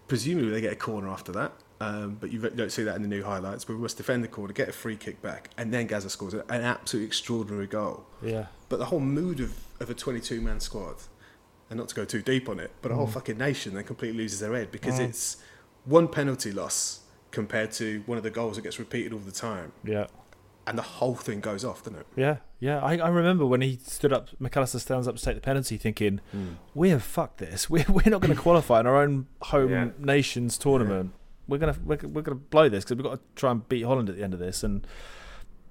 Presumably they get a corner after that. Um, but you don't see that in the new highlights. But we must defend the corner, get a free kick back, and then Gazza scores an absolutely extraordinary goal. yeah, But the whole mood of, of a 22 man squad, and not to go too deep on it, but a whole fucking nation then completely loses their head because it's one penalty loss compared to one of the goals that gets repeated all the time, yeah. And the whole thing goes off, doesn't it? Yeah, yeah. I, I remember when he stood up, McAllister stands up to take the penalty, thinking, "We have fucked this. We're, we're not going to qualify in our own home Yeah. nations tournament. We're gonna we're, we're gonna blow this because we've got to try and beat Holland at the end of this, and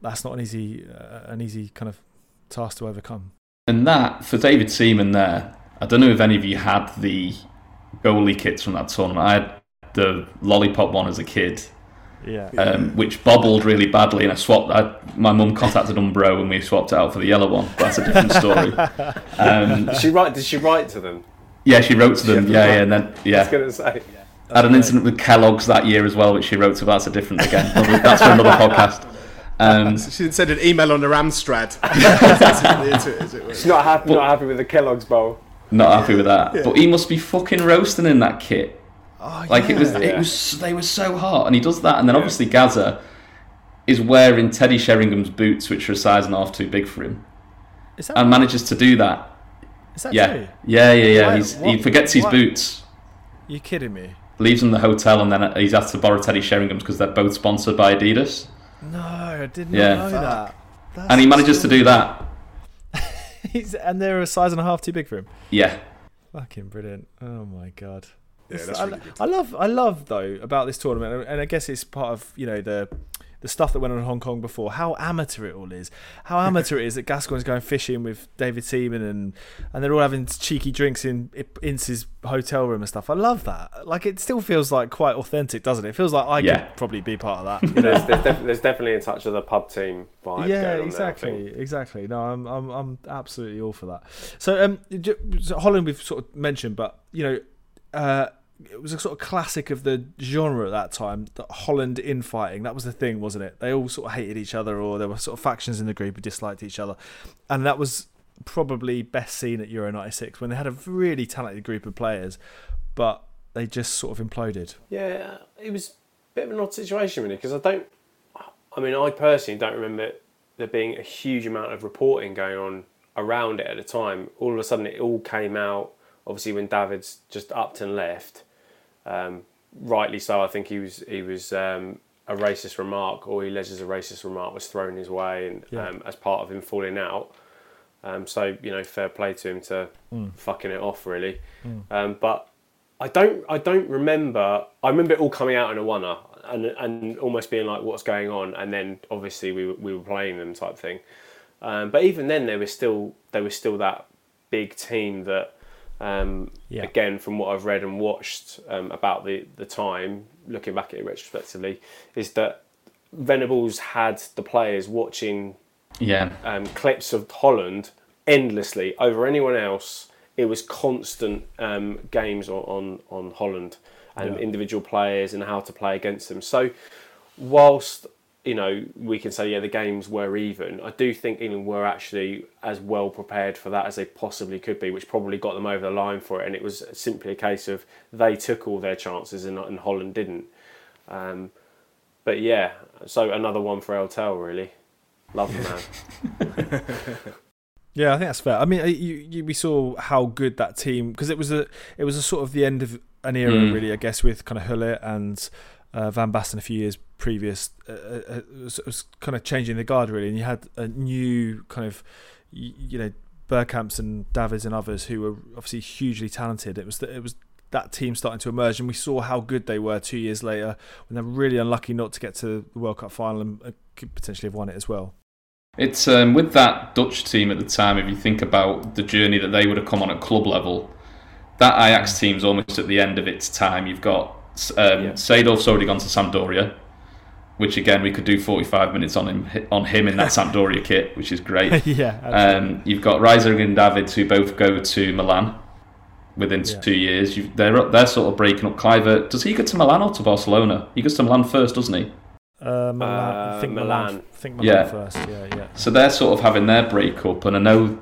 that's not an easy uh, an easy kind of task to overcome." And that for David Seaman there, I don't know if any of you had the goalie kits from that tournament. I had the lollipop one as a kid, Yeah, um, which bobbled really badly, and I swapped. I, my mum contacted Umbro and we swapped it out for the yellow one. That's a different story. Um, she write? Did she write to them? yeah, she wrote to them. Yeah, yeah, and then yeah. I was yeah, going to say. I had an incident with Kellogg's that year as well, which she wrote to. That's a different again. That's for another podcast. Um, she didn't send an email on the Amstrad. She's not happy, not happy with the Kellogg's bowl. Not happy with that. Yeah. But he must be fucking roasting in that kit. Oh, like yeah. it was, it was. They were so hot, and he does that, and then obviously Gazza is wearing Teddy Sheringham's boots, which are a size and a half too big for him, and right? manages to do that. Is that yeah. true? Yeah, yeah, yeah. Why, he forgets his boots. You kidding me? Leaves in the hotel, and then uh, he's asked to borrow Teddy Sheringham's because they're both sponsored by Adidas. No, I did not yeah. know that. That's and he manages to do that. and they're a size and a half too big for him. Yeah. Fucking brilliant! Oh my god. Yeah, that's I, really good. I love, I love though about this tournament, and I guess it's part of you know the the stuff that went on in Hong Kong before, how amateur it all is. How amateur it is that Gascoigne's going fishing with David Seaman and and they're all having cheeky drinks in Ince's hotel room and stuff. I love that. Like it still feels like quite authentic, doesn't it? It feels like I yeah. could probably be part of that. You know? there's, there's, def- there's, definitely a touch of the pub team vibe. Yeah, exactly, there, exactly. No, I'm I'm I'm absolutely all for that. So um, Holland we've sort of mentioned, but you know. Uh, it was a sort of classic of the genre at that time. The Holland infighting, that was the thing, wasn't it? They all sort of hated each other, or there were sort of factions in the group who disliked each other, and that was probably best seen at Euro '96 when they had a really talented group of players, but they just sort of imploded. Yeah, it was a bit of an odd situation really because I don't. I mean, I personally don't remember there being a huge amount of reporting going on around it at the time. All of a sudden, it all came out. Obviously, when Davids just upped and left, um, rightly so, I think he was he was um, a racist remark, or he alleges a racist remark was thrown his way, and yeah. um, as part of him falling out. Um, so you know, fair play to him to mm. fucking it off, really. Mm. Um, but I don't I don't remember. I remember it all coming out in a one and and almost being like, what's going on? And then obviously we we were playing them type thing. Um, but even then, they were still they were still that big team that um, yeah. Again, from what I've read and watched um, about the, the time, looking back at it retrospectively, is that Venables had the players watching yeah. um, clips of Holland endlessly over anyone else. It was constant um, games on, on, on Holland and yeah. individual players and how to play against them. So, whilst you know, we can say, yeah, the games were even. I do think England were actually as well prepared for that as they possibly could be, which probably got them over the line for it. And it was simply a case of they took all their chances and, and Holland didn't. Um, but yeah, so another one for El Tel, really. Love the man. yeah, I think that's fair. I mean, you, you, we saw how good that team because it was a it was a sort of the end of an era, mm. really. I guess with kind of Gullit and uh, Van Basten a few years previous uh, uh, was, was, kind of changing the guard really, and you had a new kind of you, know Bergkamps and Davids and others who were obviously hugely talented. It was the, it was that team starting to emerge, and we saw how good they were two years later when they're really unlucky not to get to the World Cup final and uh, could potentially have won it as well. It's um, with that Dutch team at the time. If you think about the journey that they would have come on at club level, that Ajax team's almost at the end of its time. You've got um, yeah. Seedorf's already gone to Sampdoria, which again we could do 45 minutes on him on him in that Sampdoria kit, which is great. yeah. Um, you've got Reiser and Davids who both go to Milan within yeah. two years. You've, they're they're sort of breaking up. Kluivert does he go to Milan or to Barcelona? He goes to Milan first, doesn't he? Uh, Milan. Uh, I think Milan. Milan. I think Milan yeah. first. Yeah, yeah. So they're sort of having their breakup, and I know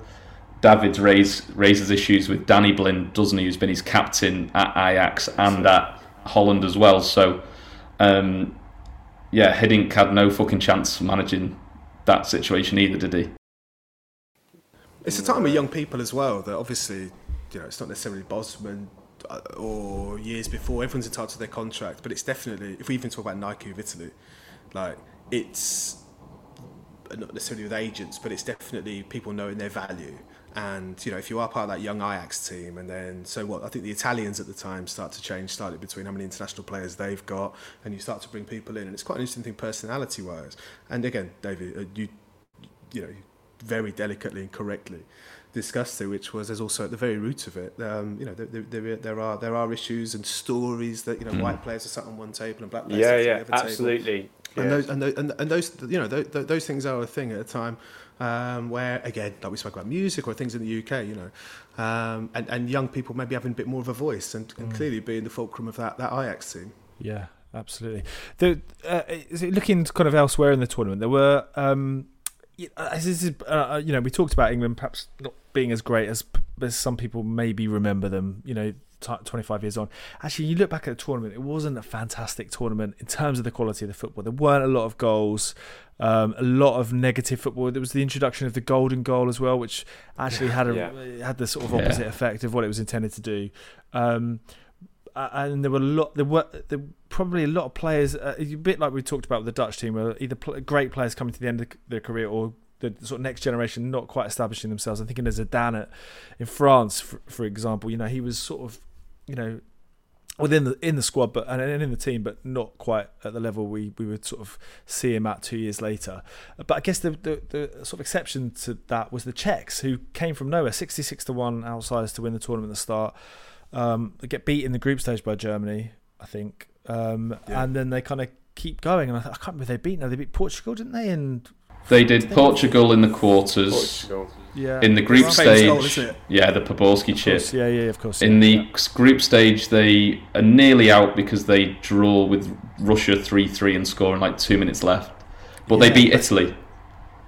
Davids raise, raises issues with Danny Blind, doesn't he? Who's been his captain at Ajax and at Holland as well. So, um, yeah, Hiddink had no fucking chance managing that situation either, did he? It's a time of young people as well. That obviously, you know, it's not necessarily Bosman uh, or years before. Everyone's entitled to their contract, but it's definitely if we even talk about Nike of Italy, like it's not necessarily with agents, but it's definitely people knowing their value and you know, if you are part of that young Ajax team, and then so what? I think the Italians at the time start to change slightly between how many international players they've got, and you start to bring people in, and it's quite an interesting thing personality-wise. And again, David, uh, you you know, very delicately and correctly discussed it, which was there's also at the very root of it. Um, you know, there, there, there, are there are issues and stories that you know mm. white players are sat on one table and black players yeah, yeah, the other absolutely. Table. Yeah. And those and those, and, and those you know those, those things are a thing at a time um, where again, like we spoke about music or things in the UK, you know, um, and, and young people maybe having a bit more of a voice and, and mm. clearly being the fulcrum of that, that Ajax team. Yeah, absolutely. The uh, looking kind of elsewhere in the tournament, there were. Um, this is, uh, you know, we talked about England perhaps not being as great as, as some people maybe remember them. You know, 25 years on. Actually, you look back at the tournament, it wasn't a fantastic tournament in terms of the quality of the football. There weren't a lot of goals, um, a lot of negative football. There was the introduction of the golden goal as well, which actually had a yeah. had the sort of opposite yeah. effect of what it was intended to do. Um, and there were a lot. There were there probably a lot of players, uh, a bit like we talked about with the Dutch team, where either great players coming to the end of their career or the sort of next generation not quite establishing themselves. I'm thinking there's a Dan at, in France, for, for example. You know, he was sort of you know, within the in the squad, but and in the team, but not quite at the level we, we would sort of see him at two years later. But I guess the, the, the sort of exception to that was the Czechs, who came from nowhere, sixty six to one outsiders to win the tournament at the start. Um, they get beat in the group stage by Germany, I think, um, yeah. and then they kind of keep going. And I, I can't remember they beat. No, they beat Portugal, didn't they? And they did Portugal in the quarters. Portugal. Yeah. In the group stage, goal, yeah, the Poborski chip. Yeah, yeah, of course. In yeah, the yeah. group stage, they are nearly out because they draw with Russia three-three and score in like two minutes left. But yeah, they beat Italy.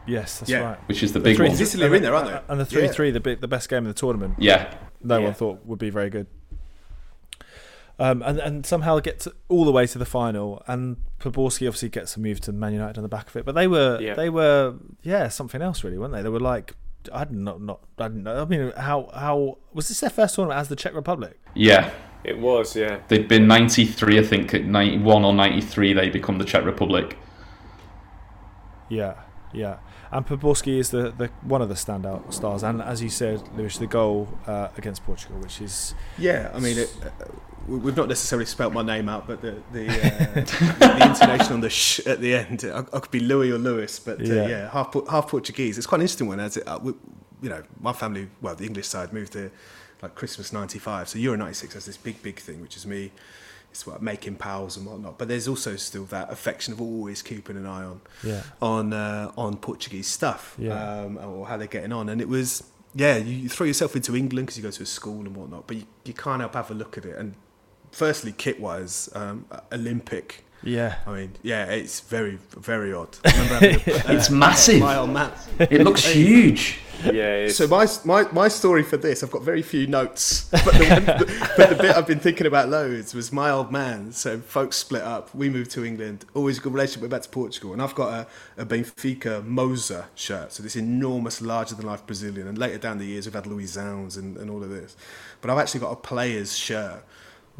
Yes, that's right. Which is the, the big one. Italy are in there, aren't they? And the three-three, the the best game of the tournament. Yeah. No one thought would be very good. Um, and and somehow get to, all the way to the final. And Poborski obviously gets a move to Man United on the back of it. But they were yeah. they were yeah something else really, weren't they? They were like I didn't not not I didn't know. I mean, how how was this their first tournament as the Czech Republic? Yeah, it was. Yeah, they'd been ninety three, I think, at ninety one or ninety three. They become the Czech Republic. Yeah, yeah. And Poborski is the, the one of the standout stars, and as you said, Lewis, the goal uh, against Portugal, which is yeah. I mean, it, uh, we've not necessarily spelt my name out, but the the, uh, the intonation on the sh at the end, I, I could be Louis or Lewis, but uh, yeah. yeah, half half Portuguese. It's quite an interesting one, as it. Uh, we, you know, my family, well, the English side moved to like Christmas '95, so Euro '96 has this big big thing, which is me it's what making pals and whatnot. But there's also still that affection of always keeping an eye on yeah. on uh, on Portuguese stuff yeah. um, or how they're getting on. And it was yeah, you throw yourself into England because you go to a school and whatnot, but you, you can't help have a look at it. And firstly, kit wise, um, Olympic. Yeah. I mean, yeah, it's very, very odd. A, uh, it's massive. Mile map. It looks huge. Yeah. So my, my my story for this, I've got very few notes, but the, one, but the bit I've been thinking about loads was my old man. So folks split up. We moved to England. Always a good relationship. We're back to Portugal, and I've got a, a Benfica Mozer shirt. So this enormous, larger than life Brazilian. And later down the years, we've had Luisão and, and all of this. But I've actually got a player's shirt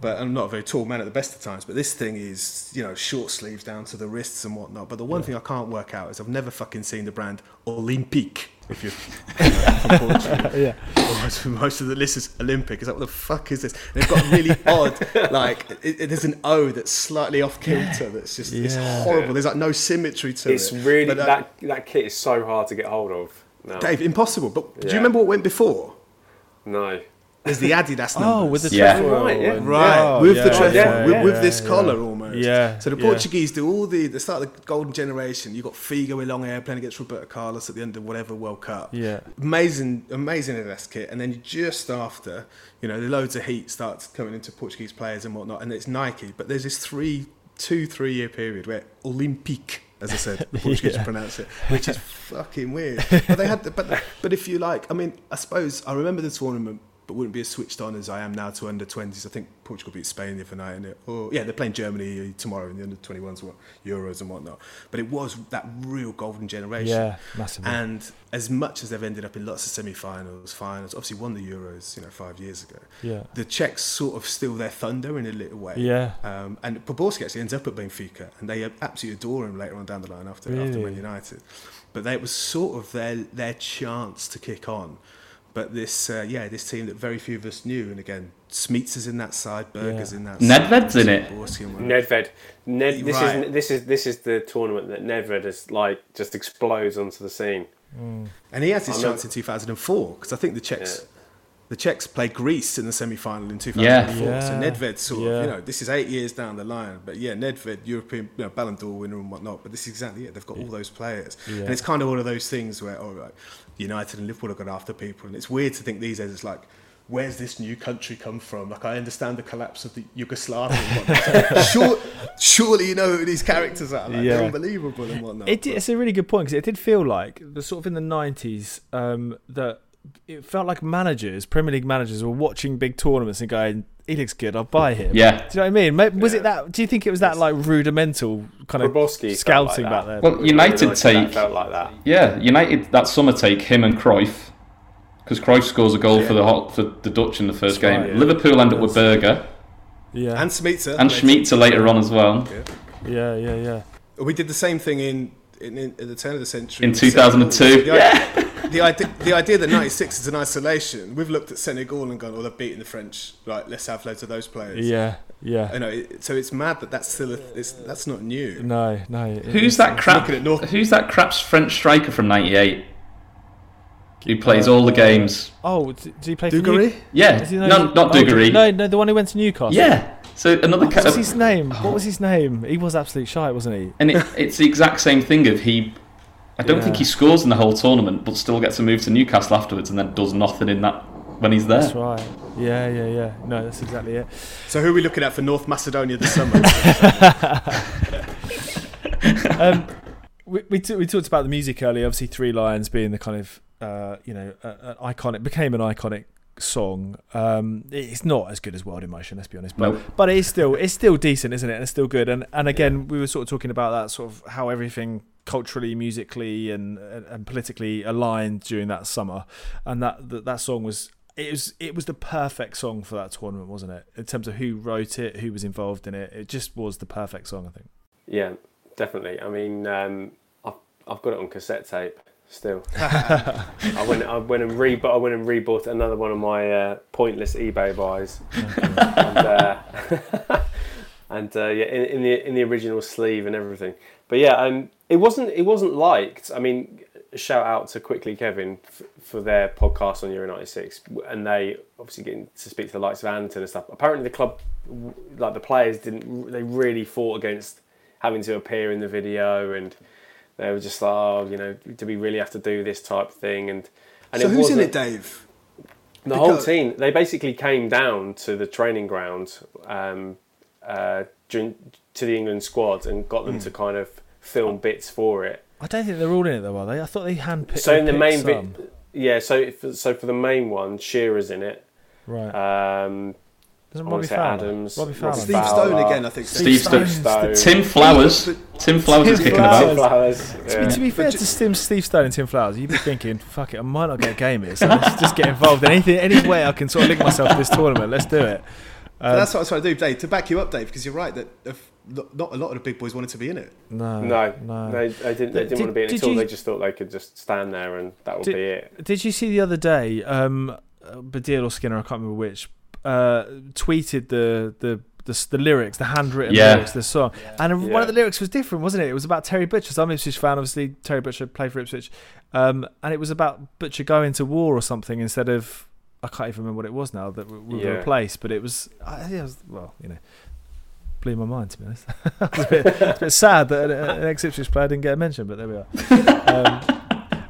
but I'm not a very tall man at the best of times. But this thing is, you know, short sleeves down to the wrists and whatnot. But the one yeah. thing I can't work out is I've never fucking seen the brand Olympique. If you're from Portugal, yeah. Most, most, of the list is Olympic. Is like, what the fuck is this? And it's got really odd, like, it, it, there's an O that's slightly off kilter. That's just yeah. it's horrible. There's like no symmetry to it's it. It's really but, uh, that that kit is so hard to get hold of. No. Dave, impossible. But yeah. do you remember what went before? No. There's the Adidas numbers. Oh, with the yeah. trefoil. Right, yeah. right. Oh, with yeah, the trefoil, yeah, with, with this yeah, collar almost. Yeah. So the Portuguese do all the the start the golden generation. You have got Figo with long hair playing against Roberto Carlos at the end of whatever World Cup. Yeah. Amazing, amazing Adidas kit. And then just after, you know, the loads of heat starts coming into Portuguese players and whatnot, and it's Nike. But there's this three, two, three year period where Olympique as I said, the Portuguese yeah. pronounce it, which is fucking weird. But they had, the, but but if you like, I mean, I suppose I remember the tournament but wouldn't be as switched on as I am now to under 20s. I think Portugal beat Spain the other night, and it, or yeah, they're playing Germany tomorrow in the under 21s, what, Euros and whatnot. But it was that real golden generation. Yeah, massively. And as much as they've ended up in lots of semi-finals, finals, obviously won the Euros, you know, five years ago. Yeah. The Czechs sort of steal their thunder in a little way. Yeah. Um, and Poborski actually ends up at Benfica, and they absolutely adore him later on down the line after really? after Man United. But they, it was sort of their their chance to kick on but this, uh, yeah, this team that very few of us knew, and again, Smicer is in that side, Berger's yeah. in that. Nedved's in it. Nedved. Ned, this right. is this is this is the tournament that Nedved is like just explodes onto the scene. Mm. And he has his chance in 2004 because I think the Czechs. Yeah. The Czechs played Greece in the semi-final in 2004. Yeah. So Nedved sort of, you know, this is eight years down the line. But yeah, Nedved, European you know, Ballon d'Or winner and whatnot. But this is exactly it. They've got all those players. And it's kind of one of those things where, all right, United and Liverpool have gone after people, and it's weird to think these days it's like where's this new country come from? Like, I understand the collapse of the Yugoslavia and whatnot. sure, surely you know who these characters are. Like, Yeah. They're unbelievable and whatnot. It, it's a really good point because it did feel like the sort of in the nineties um, that it felt like managers, Premier League managers, were watching big tournaments and going, "He looks good, I'll buy him." Yeah. Do you know what I mean? Was Yeah. it that? Do you think it was that like rudimental kind of Grabowski scouting like back that. then? Well, United United, take felt like that. yeah, United that summer take him and Cruyff because Cruyff scores a goal for the hot, for the Dutch in the first That's game. right, yeah. Liverpool end up with Berger yeah, and Smicer. and Smicer later on as well. yeah, yeah, yeah. We did the same thing in, in, in at the turn of the century. In 2002. Senegal. The, idea, the, idea, that 96 is in isolation, we've looked at Senegal and gone, oh, they've beaten the French. Right, let's have loads of those players. Yeah, yeah. I know, so it's mad that that's still a, it's, that's not new. No, no. it- Who's that crap? At North- Who's that crap's French striker from '98? Who plays all the games? Oh, d- did he play for New- Dugarry? Yeah, no, no- not oh, Dugarry. No, no, the one who went to Newcastle. Yeah. So another. What ca- was his name? What oh. was his name? He was absolute shy, wasn't he? and it, it's the exact same thing of he. I don't think he scores in the whole tournament, but still gets a move to Newcastle afterwards, and then does nothing in that when he's there. That's right. Yeah, yeah, yeah. No, that's exactly it. So who are we looking at for North Macedonia this summer? um, we we, t- we talked about the music earlier. Obviously, Three Lions being the kind of uh, you know uh, an iconic became an iconic song. Um, it's not as good as World in Motion, let's be honest, but Nope. but it's still it's still decent, isn't it? And it's still good. And and again, we were sort of talking about that sort of how everything culturally, musically, and and, politically aligned during that summer, and that that, that song was. It was it was the perfect song for that tournament, wasn't it? In terms of who wrote it, who was involved in it, it just was the perfect song, I think. Yeah, definitely. I mean, um, I've, I've got it on cassette tape still. I went I went and re I went and rebought another one of my uh, pointless eBay buys, and, uh, and uh, yeah, in, in the in the original sleeve and everything. But yeah, um, it wasn't it wasn't liked. I mean, shout out to quickly Kevin f- for their podcast on Euro '96, and they obviously getting to speak to the likes of Anton and stuff. Apparently, the club, like the players, didn't they really fought against having to appear in the video, and they were just like, oh, you know, do we really have to do this type of thing? And and so who's in it, Dave? the whole team, they basically came down to the training ground um, uh, during, to the England squad and got them Hmm. to kind of film bits for it. I don't think they're all in it though, are they? I thought they handpicked. So in the main some. bit, yeah. So if, so for the main one, Shearer's in it. right? Um, Doesn't Robbie Fowler? Adams, Robbie Fowler. Steve Fowler. Stone again, I think. Steve Stone. Stone. Stone. Tim Flowers. Tim Flowers is kicking Flowers. about. Flowers. To be- To be fair to Tim, Steve Stone and Tim Flowers, you'd be thinking, "Fuck it, I might not get a game here, so let's just get involved in anything, any way I can sort of link myself to this tournament. Let's do it." Um, that's what I was trying to do, Dave, to back you up, Dave, because you're right that if, not a lot of the big boys wanted to be in it. no, No, no. they, they didn't. They Did- didn't want to be in it did at all. you- They just thought they could just stand there and that would Did- be it. Did you see the other day? Um, uh, Baddiel or Skinner, I can't remember which, uh, tweeted the the. The, the lyrics, the handwritten Yeah. lyrics, the song, and one of the lyrics was different, wasn't it? It was about Terry Butcher. So I'm an Ipswich fan, obviously. Terry Butcher played for Ipswich, um, and it was about Butcher going to war or something instead of I can't even remember what it was now that we, we Yeah. replaced. But it was, I it was well, you know, blew my mind to be honest. it's, a bit, it's a bit sad that an, an ex Ipswich player didn't get a mention, but there we are. Um,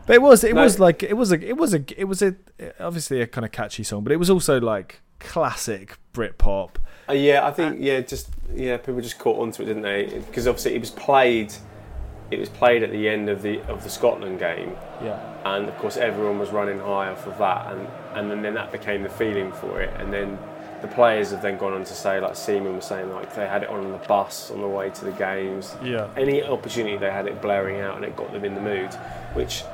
but it was, it No. was like, it was a, it was a, it was a, obviously a kind of catchy song, but it was also like classic Britpop. Uh, yeah, I think yeah, just yeah, people just caught onto it, didn't they? Because obviously it was played, it was played at the end of the of the Scotland game, Yeah, and of course everyone was running high off of that, and and then, then that became the feeling for it, and then the players have then gone on to say, like Seaman was saying, like they had it on the bus on the way to the games. yeah. Any opportunity they had it blaring out, and it got them in the mood, which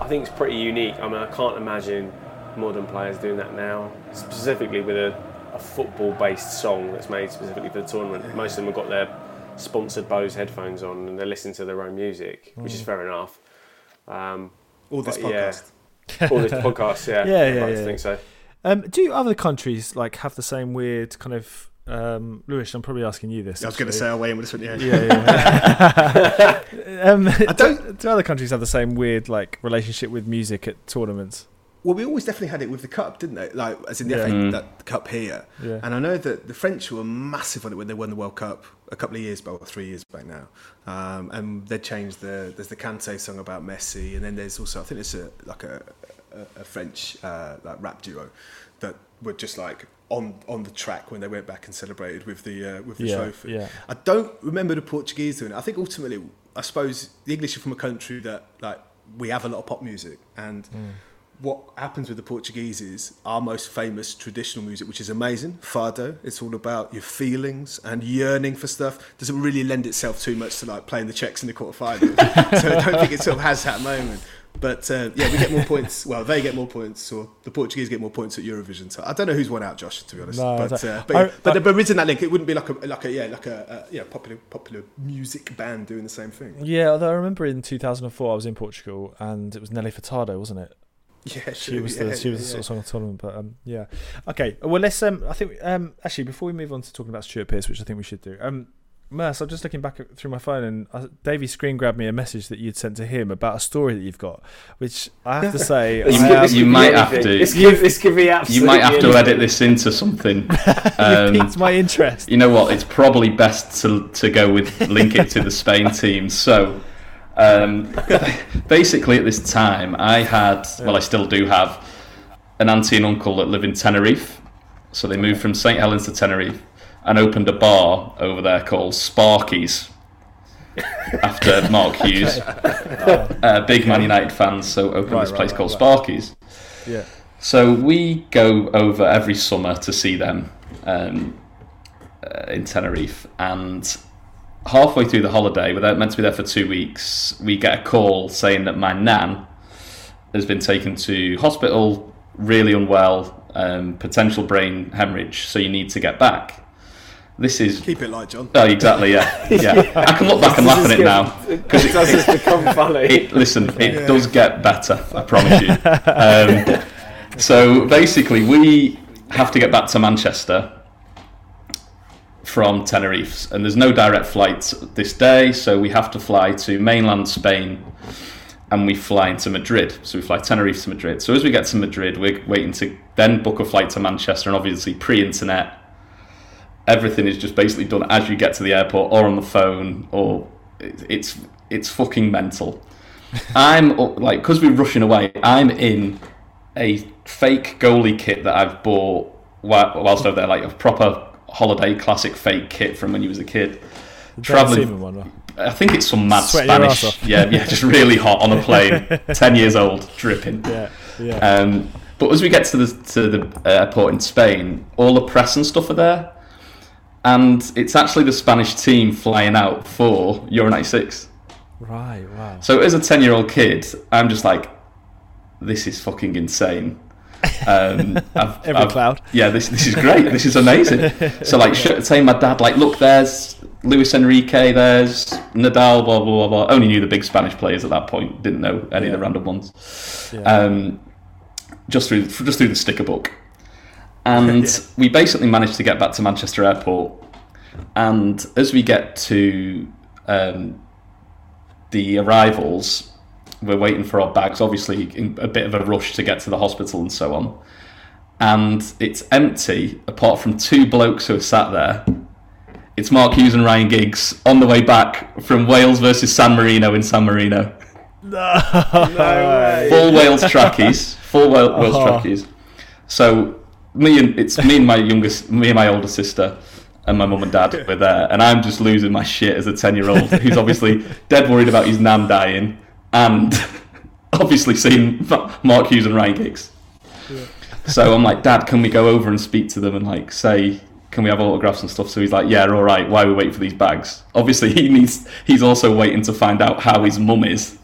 I think is pretty unique. I mean, I can't imagine modern players doing that now, specifically with a, a football-based song that's made specifically for the tournament. Most of them have got their sponsored Bose headphones on and they're listening to their own music, which Mm. is fair enough. Um, All this But, yeah. podcast. all this podcast, yeah, Yeah, I'd yeah, yeah. think so. Um, do other countries like have the same weird kind of? Um, Lewis, I'm probably asking you this. I was going to actually. say I'll weigh in with this one, yeah. Yeah, yeah. um, I don't- Do other countries have the same weird like relationship with music at tournaments? Well, we always definitely had it with the cup, didn't they? Like, as in the Yeah. FA Mm. that cup here. Yeah. And I know that the French were massive on it when they won the World Cup a couple of years back, or three years back now. Um, and they changed the there's the Kante song about Messi, and then there's also I think it's a like a, a, a French uh, like rap duo that were just like on on the track when they went back and celebrated with the uh, with the Yeah, trophy. yeah. I don't remember the Portuguese doing it. I think ultimately, I suppose the English are from a country that like we have a lot of pop music, and what happens with the Portuguese is our most famous traditional music, which is amazing, fado. It's all about your feelings and yearning for stuff. Doesn't really lend itself too much to like playing the Czechs in the quarterfinals. so I don't think it sort of has that moment. But uh, yeah, we get more points. Well, they get more points, or the Portuguese get more points at Eurovision. So I don't know who's won out, Josh, to be honest. No, but, uh, but, I- but, I- but within that link, it wouldn't be like a like a yeah like a, a yeah popular popular music band doing the same thing. Yeah, although I remember in 2004 I was in Portugal and it was Nelly Furtado, wasn't it? Yeah, She was yeah, the she was the sort of song of the tournament, but um, yeah. Okay, well let's um, I think um, actually before we move on to talking about Stuart Pearce, which I think we should do, um, Merce, I'm just looking back through my phone and uh, Davey screen grabbed me a message that you'd sent to him about a story that you've got, which I have to say, You- could- I am, you might have to- This could, this could be absolutely. You might have to edit this into something. you Um, piqued my interest. you know what? It's probably best to to go with link it to the Spain team. So, um, basically, at this time, I had well, I still do have an auntie and uncle that live in Tenerife. So they moved from St Helens to Tenerife and opened a bar over there called Sparky's. After Mark Hughes, uh, big Man United fans, so opened Right, this place right, called right. Sparky's. Yeah, So we go over every summer to see them um, uh, in Tenerife, and halfway through the holiday, without meant to be there for two weeks, we get a call saying that my nan has been taken to hospital, really unwell, um, potential brain hemorrhage, so you need to get back. This is Keep it light, John. oh exactly yeah yeah. I can look back and laugh at it now. because It does just become funny. It, listen, it does get better. I promise you. Um, so basically, we have to get back to Manchester from Tenerife, and there's no direct flights this day, so we have to fly to mainland Spain, and we fly into Madrid. So we fly Tenerife to Madrid. So as we get to Madrid, we're waiting to then book a flight to Manchester, and obviously pre-internet. Everything is just basically done as you get to the airport or on the phone, or it's it's fucking mental. I'm like because we're rushing away. I'm in a fake goalie kit that I've bought whilst over there, like a proper holiday classic fake kit from when you was a kid. Traveling, one. right? I think it's some mad Spanish. Yeah, yeah, just really hot on a plane. Ten years old, dripping. Yeah, yeah. Um, but as we get to the to the airport in Spain, all the press and stuff are there, and it's actually the Spanish team flying out for Euro '96. right, wow. So as a ten-year-old kid, I'm just like, this is fucking insane. Um, I've, Every I've- cloud. Yeah, this this is great. This is amazing. So like, sh- saying my dad, like, look, there's Luis Enrique, there's Nadal, blah blah blah blah. Only knew the big Spanish players at that point. Didn't know any of the random ones. Yeah. Um, just through just through the sticker book, and we basically managed to get back to Manchester Airport. And as we get to um, the arrivals, we're waiting for our bags, obviously in a bit of a rush to get to the hospital and so on. And it's empty apart from two blokes who are sat there. It's Mark Hughes and Ryan Giggs on the way back from Wales versus San Marino in San Marino. No way! Full Wales trackies, full Wa- Wales Oh. trackies. So me and it's me and my youngest, me and my older sister, and my mum and dad were there, and I'm just losing my shit as a ten year old who's obviously dead worried about his nan dying, and obviously seeing Mark Hughes and Ryan Giggs. So I'm like, Dad, can we go over and speak to them and like say, can we have autographs and stuff? So he's like, Yeah, all right. Why are we waiting for these bags? Obviously, he needs. He's also waiting to find out how his mum is.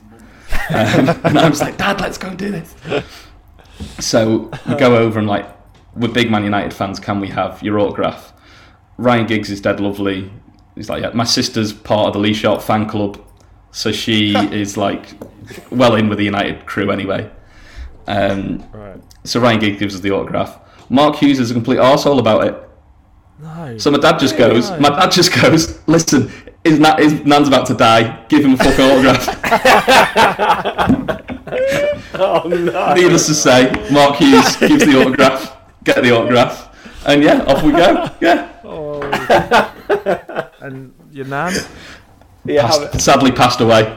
Um, and I was like, Dad, let's go and do this. So we go over and like, we're big Man United fans. Can we have your autograph? Ryan Giggs is dead lovely. He's like, yeah, my sister's part of the Lee Sharpe fan club, so she is like well in with the United crew anyway. Um, Right. so Ryan Giggs gives us the autograph. Mark Hughes is a complete arsehole about it. No. So my dad just goes, no. my dad just goes, listen, his, na- his nan's about to die, give him a fucking autograph. Oh no! Needless to say, Mark Hughes gives the autograph, get the autograph, and yeah, off we go. Yeah. Oh. and your nan? Yeah, Passed- sadly passed away.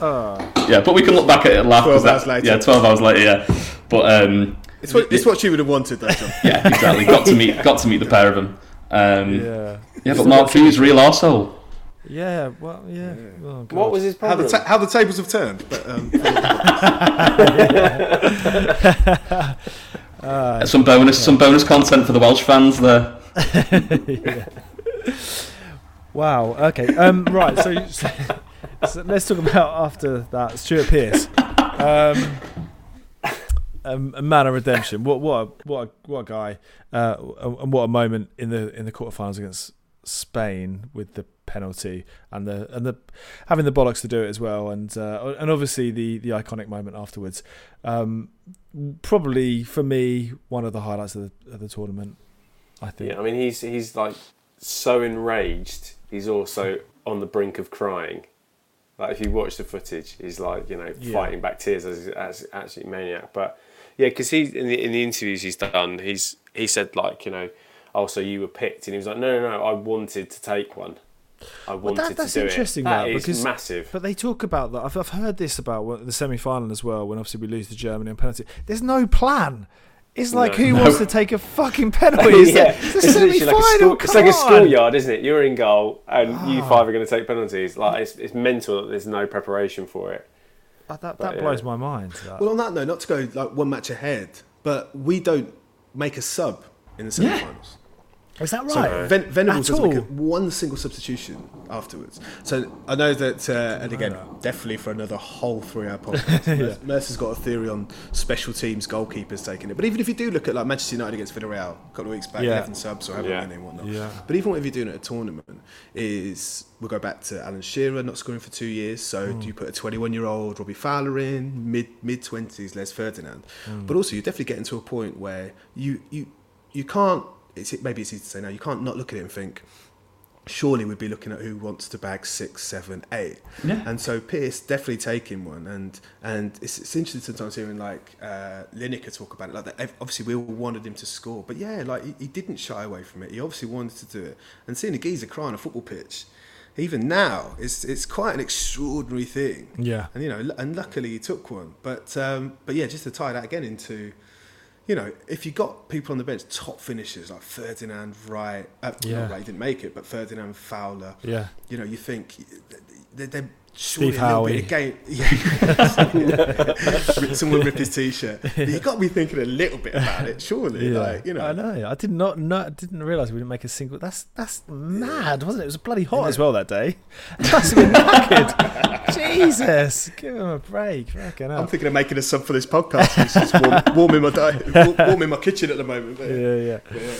Oh. Yeah, but we can look back at it and laugh. 'cause 12 hours that- later. Yeah, 12 hours later, yeah. But um, it's what it's what you would have wanted, though, John. yeah, exactly. got to meet got to meet the pair of them. Um, Yeah. yeah, but Mark Hughes, real arsehole. Yeah. Well. Yeah. Oh, What was his How the ta- how the tables have turned. But um, Some bonus some bonus content for the Welsh fans there. Wow. Okay. Um. Right. So, so, so let's talk about after that Stuart Pearce. Um. Um, a man of redemption. What what a, what a, what a guy, uh, and what a moment in the in the quarterfinals against Spain with the penalty and the and the having the bollocks to do it as well, and uh, and obviously the the iconic moment afterwards. Um, probably for me one of the highlights of the, of the tournament. I think. Yeah, I mean he's he's like so enraged. He's also on the brink of crying. Like if you watch the footage, he's like you know Yeah. fighting back tears as as absolute maniac. But yeah, because he in the in the interviews he's done, he's he said like you know, oh so you were picked, and he was like no no no, I wanted to take one. I wanted that- that's to do interesting, it. That that, is because- massive. But they talk about that. I've, I've heard this about the semi final as well. When obviously we lose to Germany on penalty, there's no plan. It's like No. who No. wants to take a fucking penalty? It's, yeah, like, it's a it's semi literally like a final. school, it's like a schoolyard, isn't it? You're in goal, and you Ah. five are going to take penalties. Like it's, it's mental that there's no preparation for it. Uh, that But, that blows yeah. my mind. that. well, on that note, not to go like one match ahead, but we don't make a sub in the semi-finals. Is that So right? Ven- Venables At doesn't make all? one single substitution afterwards. So I know that, uh, and again, definitely for another whole three-hour podcast. Mer- Mercer's got a theory on special teams goalkeepers taking it. But even if you do look at like Manchester United against Villarreal a couple of weeks back, Yeah. eleven subs or however Yeah. many and whatnot. Yeah. But even if you're doing at a tournament, is we'll go back to Alan Shearer not scoring for two years. So Hmm. do you put a 21-year-old Robbie Fowler in mid mid twenties, Les Ferdinand? Hmm. But also you're definitely getting to a point where you you you can't. It's, maybe it's easy to say now. You can't not look at it and think. Surely we'd be looking at who wants to bag six, seven, eight, Yeah. and so Pearce definitely taking one, and and it's, it's interesting sometimes hearing like uh, Lineker talk about it. Like that, obviously we all wanted him to score, but yeah, like he, he didn't shy away from it. He obviously wanted to do it, and seeing a geezer cry on a football pitch, even now, it's it's quite an extraordinary thing. Yeah. and you know, and luckily he took one. But um, but yeah, just to tie that again into, you know, if you got people on the bench, top finishers like Ferdinand, Wright, uh, Yeah. Wright, he didn't make it, but Ferdinand, Fowler, Yeah. you know, you think they're, they're surely Steve a little Howey. bit of game. Yeah, someone rip his t-shirt. But you got me thinking a little bit about it, surely. Like you know, I know. I did not, not I didn't realise we didn't make a single. That's that's mad, wasn't it? It was bloody hot as well that day. That's been knackered. Jesus, give him a break. Fucking. I'm thinking of making a sub for this podcast. It's just warm, warming my di- wa- warming my kitchen at the moment. But yeah, yeah.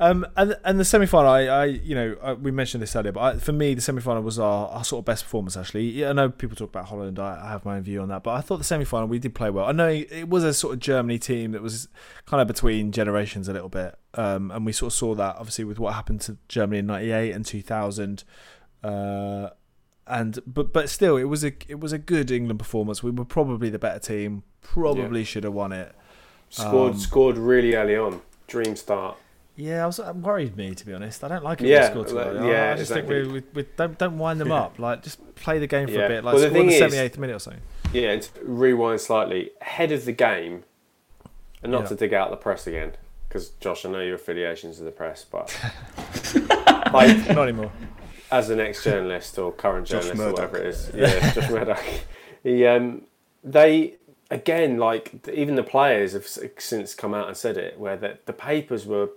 Um, and and the semi final, I, I, you know, I, we mentioned this earlier, but I, for me, the semi final was our, our sort of best performance. Actually, yeah, I know people talk about Holland. I, I have my own view on that, but I thought the semi final we did play well. I know it was a sort of Germany team that was kind of between generations a little bit, um, and we sort of saw that obviously with what happened to Germany in '98 and 2000. Uh, and but but still, it was a it was a good England performance. We were probably the better team. Probably should have won it. Scored Um, scored really early on. Dream start. Yeah, I was it worried me to be honest. I don't like it Yeah, when they score too like- early. yeah, I just exactly. think we, we, we don't don't wind them up. Like just play the game for Yeah. a bit. Like Well, the score in the seventy eighth minute or something. Yeah, and rewind slightly ahead of the game, and not Yeah. to dig out the press again, because Josh, I know your affiliations to the press, but like Not anymore. as an ex-journalist or current Josh journalist or Murdoch. whatever it is, yeah, Josh Murdoch. He, um, they again, like even the players have since come out and said it, where the, the papers were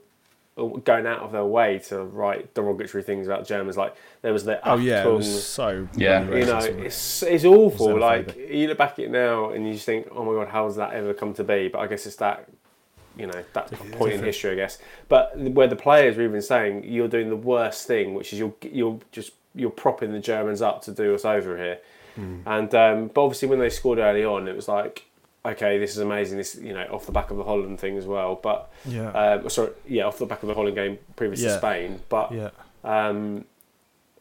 going out of their way to write derogatory things about Germans. Like there was the Oh yeah, it was so Yeah. you know, racist, wasn't it? it's it's awful. Xenophobic. Like you look back at it now and you just think, oh my god, how has that ever come to be? But I guess it's that, you know, that point in history, I guess. But where the players were even saying you're doing the worst thing, which is you're you're just you're propping the Germans up to do us over here. And um, but obviously when they scored early on, it was like. Okay, this is amazing. This, you know, off the back of the Holland thing as well. But Yeah. um, sorry, yeah, off the back of the Holland game previous Yeah. to Spain. But yeah. um,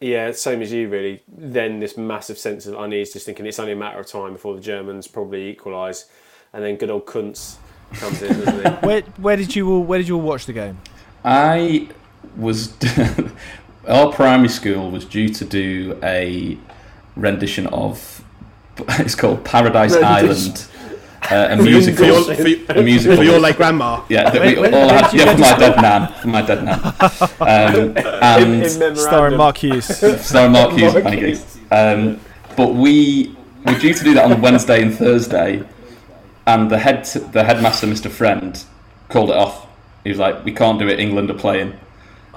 yeah, same as you, really. Then this massive sense of unease, just thinking it's only a matter of time before the Germans probably equalise, and then good old Kuntz comes in, doesn't he? Where where did you all where did you all watch the game? I was our primary school was due to do a rendition of it's called Paradise Rendition. Island, uh, a musical. For your, for, your- a musical. for your late grandma. yeah, that we Wait, wait, all where had. Yeah, for my school? dead nan. For my dead nan. Um, and in Starring. Mark Hughes. starring Mark Hughes Mark Fanny Giggs. Um, but we were due to do that on Wednesday and Thursday, and the head the headmaster, Mr. Friend, called it off. He was like, "We can't do it. England are playing."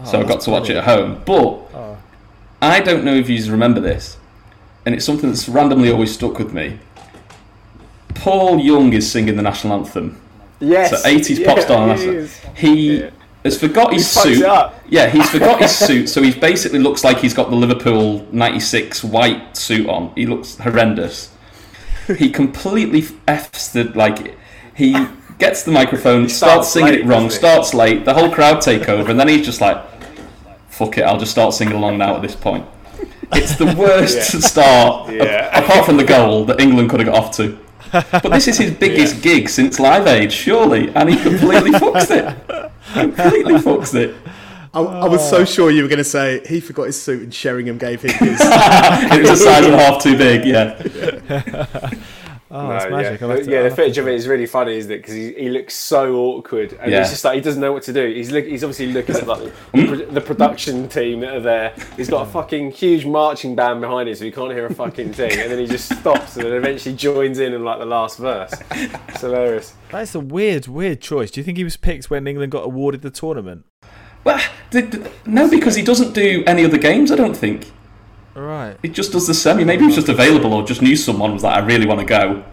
so I got to watch it at home. But I don't know if you remember this, and it's something that's randomly always stuck with me. Paul Young is singing the national anthem. Yes. So 80s yeah, pop star he. He Yeah. has forgot his He suit. Yeah, he's forgot his suit, so he basically looks like he's got the Liverpool '96 white suit on. He looks horrendous. He completely f's the like. He gets the microphone, starts, starts singing late, it wrong, starts late. The whole crowd take over, and then he's just like, "Fuck it, I'll just start singing along now." At this point, it's the worst Yeah. start, Yeah. apart from the goal that England could have got off to. But this is his biggest gig since Live Aid, surely, and he completely fucks it. Completely fucks it. I, I was so oh. sure you were going to say he forgot his suit and Sheringham gave him his. it was a size and a half too big, yeah. Oh, No, that's magic. Yeah, to- yeah the footage to- of it is really funny, isn't it? Because he, he looks so awkward, and Yeah. he's just like he doesn't know what to do. He's look, he's obviously looking at like the, production team that are there. He's got a fucking huge marching band behind him, so he can't hear a fucking thing. And then he just stops and then eventually joins in in like the last verse. It's hilarious. That's a weird, weird choice. Do you think he was picked when England got awarded the tournament? Well, th- th- no, because he doesn't do any other games, I don't think. Right. He just does the semi. Maybe he was just available or just knew someone was like, I really want to go.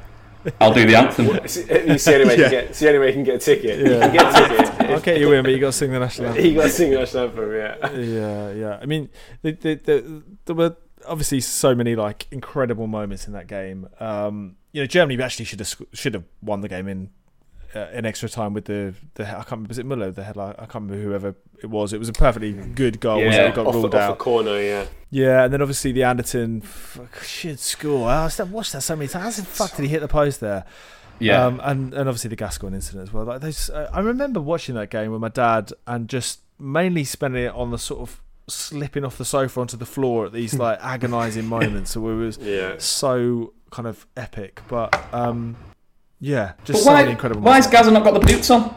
I'll do the anthem. It's, it's the only way Yeah. you can get. It's the only way you can get a ticket. Yeah. can get a ticket. I'll get you in, but you got to sing the national anthem. He got to sing the national anthem. Yeah. yeah, yeah. I mean, the, the, the, there were obviously so many like incredible moments in that game. Um, you know, Germany actually should have should have won the game in uh, in extra time with the the I can't remember was it Muller the headline I can't remember whoever it was. It was a perfectly good goal. wasn't it? Yeah. It got Off ruled off out. corner. Yeah. Yeah, and then obviously the Anderton fuck, shit score. I watched that so many times. How the fuck did he hit the post there? Yeah. Um, and and obviously the Gascoigne incident as well. Like those, uh, I remember watching that game with my dad and just mainly spending it on the sort of slipping off the sofa onto the floor at these like agonising moments. So it was Yeah. so kind of epic. But um, yeah, just so why, many incredible. why has moments. Gazza not got the boots on?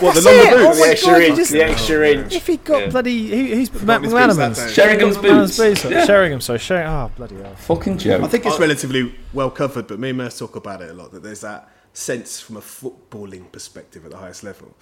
what the That's longer it! Oh boots? my the extra God, you inch. just- the extra inch. If he got Yeah. bloody who, who's Matt his boots that McManaman's day. Sheringham's McManaman's boots. boots. Yeah. Sheringham, sorry, Sheringham. Oh bloody hell. Fucking joke. I think it's relatively well covered, but me and Merce talk about it a lot. That there's that sense from a footballing perspective at the highest level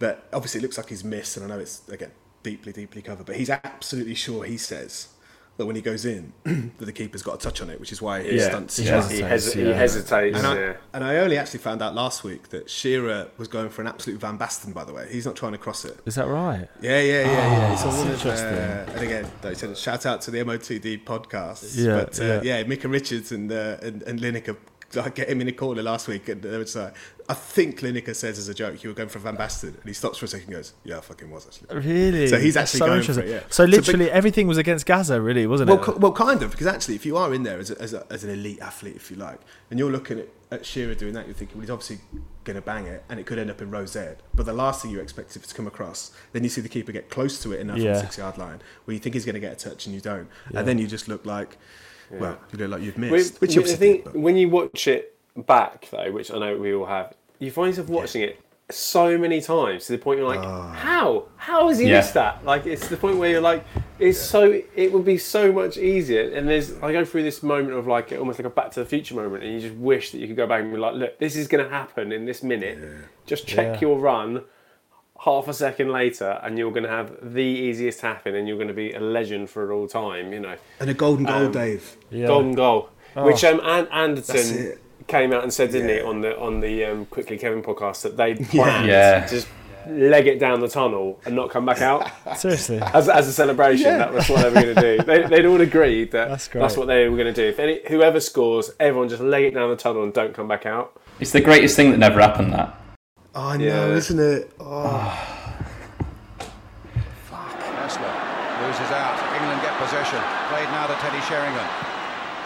that obviously it looks like he's missed, and I know it's again deeply, deeply covered, but he's absolutely sure he says that when he goes in, that the keeper's got a touch on it, which is why he Yeah. stunts. He his has. He, Hesitates, hes- he yeah. hesitates. And I, yeah. and I only actually found out last week that Shearer was going for an absolute Van Basten, by the way. He's not trying to cross it. Is that right? Yeah, yeah, yeah, yeah. It's Oh, on one of, uh, interesting. and again, like I said, shout out to the MOTD podcast. Yeah, but uh, yeah. yeah. Micah Richards and uh, and, and Lineker like, get him in a corner last week, and it was like, I think Lineker says as a joke, you were going for Van Basten, and he stops for a second, and goes, "Yeah, I fucking was actually." Really? So he's actually going for it, yeah. So So big- literally everything was against Gazza, really, wasn't Well, it? well, kind of, because actually, if you are in there as, a, as, a, as an elite athlete, if you like, and you're looking at, at Shearer doing that, you're thinking, well, he's obviously going to bang it, and it could end up in row Z. But the last thing you expect is if it's come across, then you see the keeper get close to it enough Yeah. on the six yard line, where you think he's going to get a touch and you don't. And then you just look like, well, you look like you've missed. With- which you I think did, when you watch it back though, which I know we all have, you find yourself watching it so many times to the point you're like, Ah. how? How has he Yeah. missed that? Like it's the point where you're like, it's so it would be so much easier. And there's I go through this moment of like almost like a Back to the Future moment, and you just wish that you could go back and be like, look, this is going to happen in this minute. Just check Yeah. your run. Half a second later, and you're going to have the easiest happen, and you're going to be a legend for all time. You know, and a golden goal, um, Dave. Yeah. golden goal, which um, An- That's Anderton came out and said, didn't he, on the on the um, quickly Kevin podcast that they planned Yeah. to just leg it down the tunnel and not come back out Seriously. as, as a celebration. Yeah. That was what they were going to do. They, they'd all agreed that That's that's, what they were going to do. If any, whoever scores, everyone just leg it down the tunnel and don't come back out. It's the greatest thing that never happened, that. Oh, I know, Yeah. isn't it? Oh. Ah. Fuck. Kessler loses out. England get possession. Played now to Teddy Sheringham.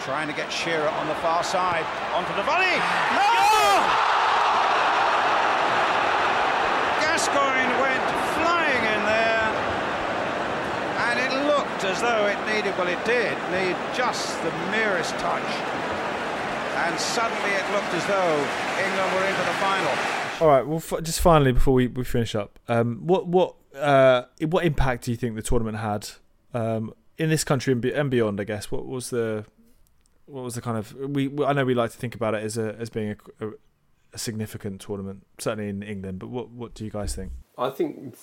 Trying to get Shearer on the far side. Onto the volley. No! Gascoigne went flying in there. And it looked as though it needed, well, it did need just the merest touch. and suddenly it looked as though England were into the final. All right. Well, f- just finally before we, we finish up, um, what what uh, what impact do you think the tournament had um, in this country and, be- and beyond? I guess what was the what was the kind of we I know we like to think about it as a as being a, a, a significant tournament, certainly in England. But what what do you guys think? I think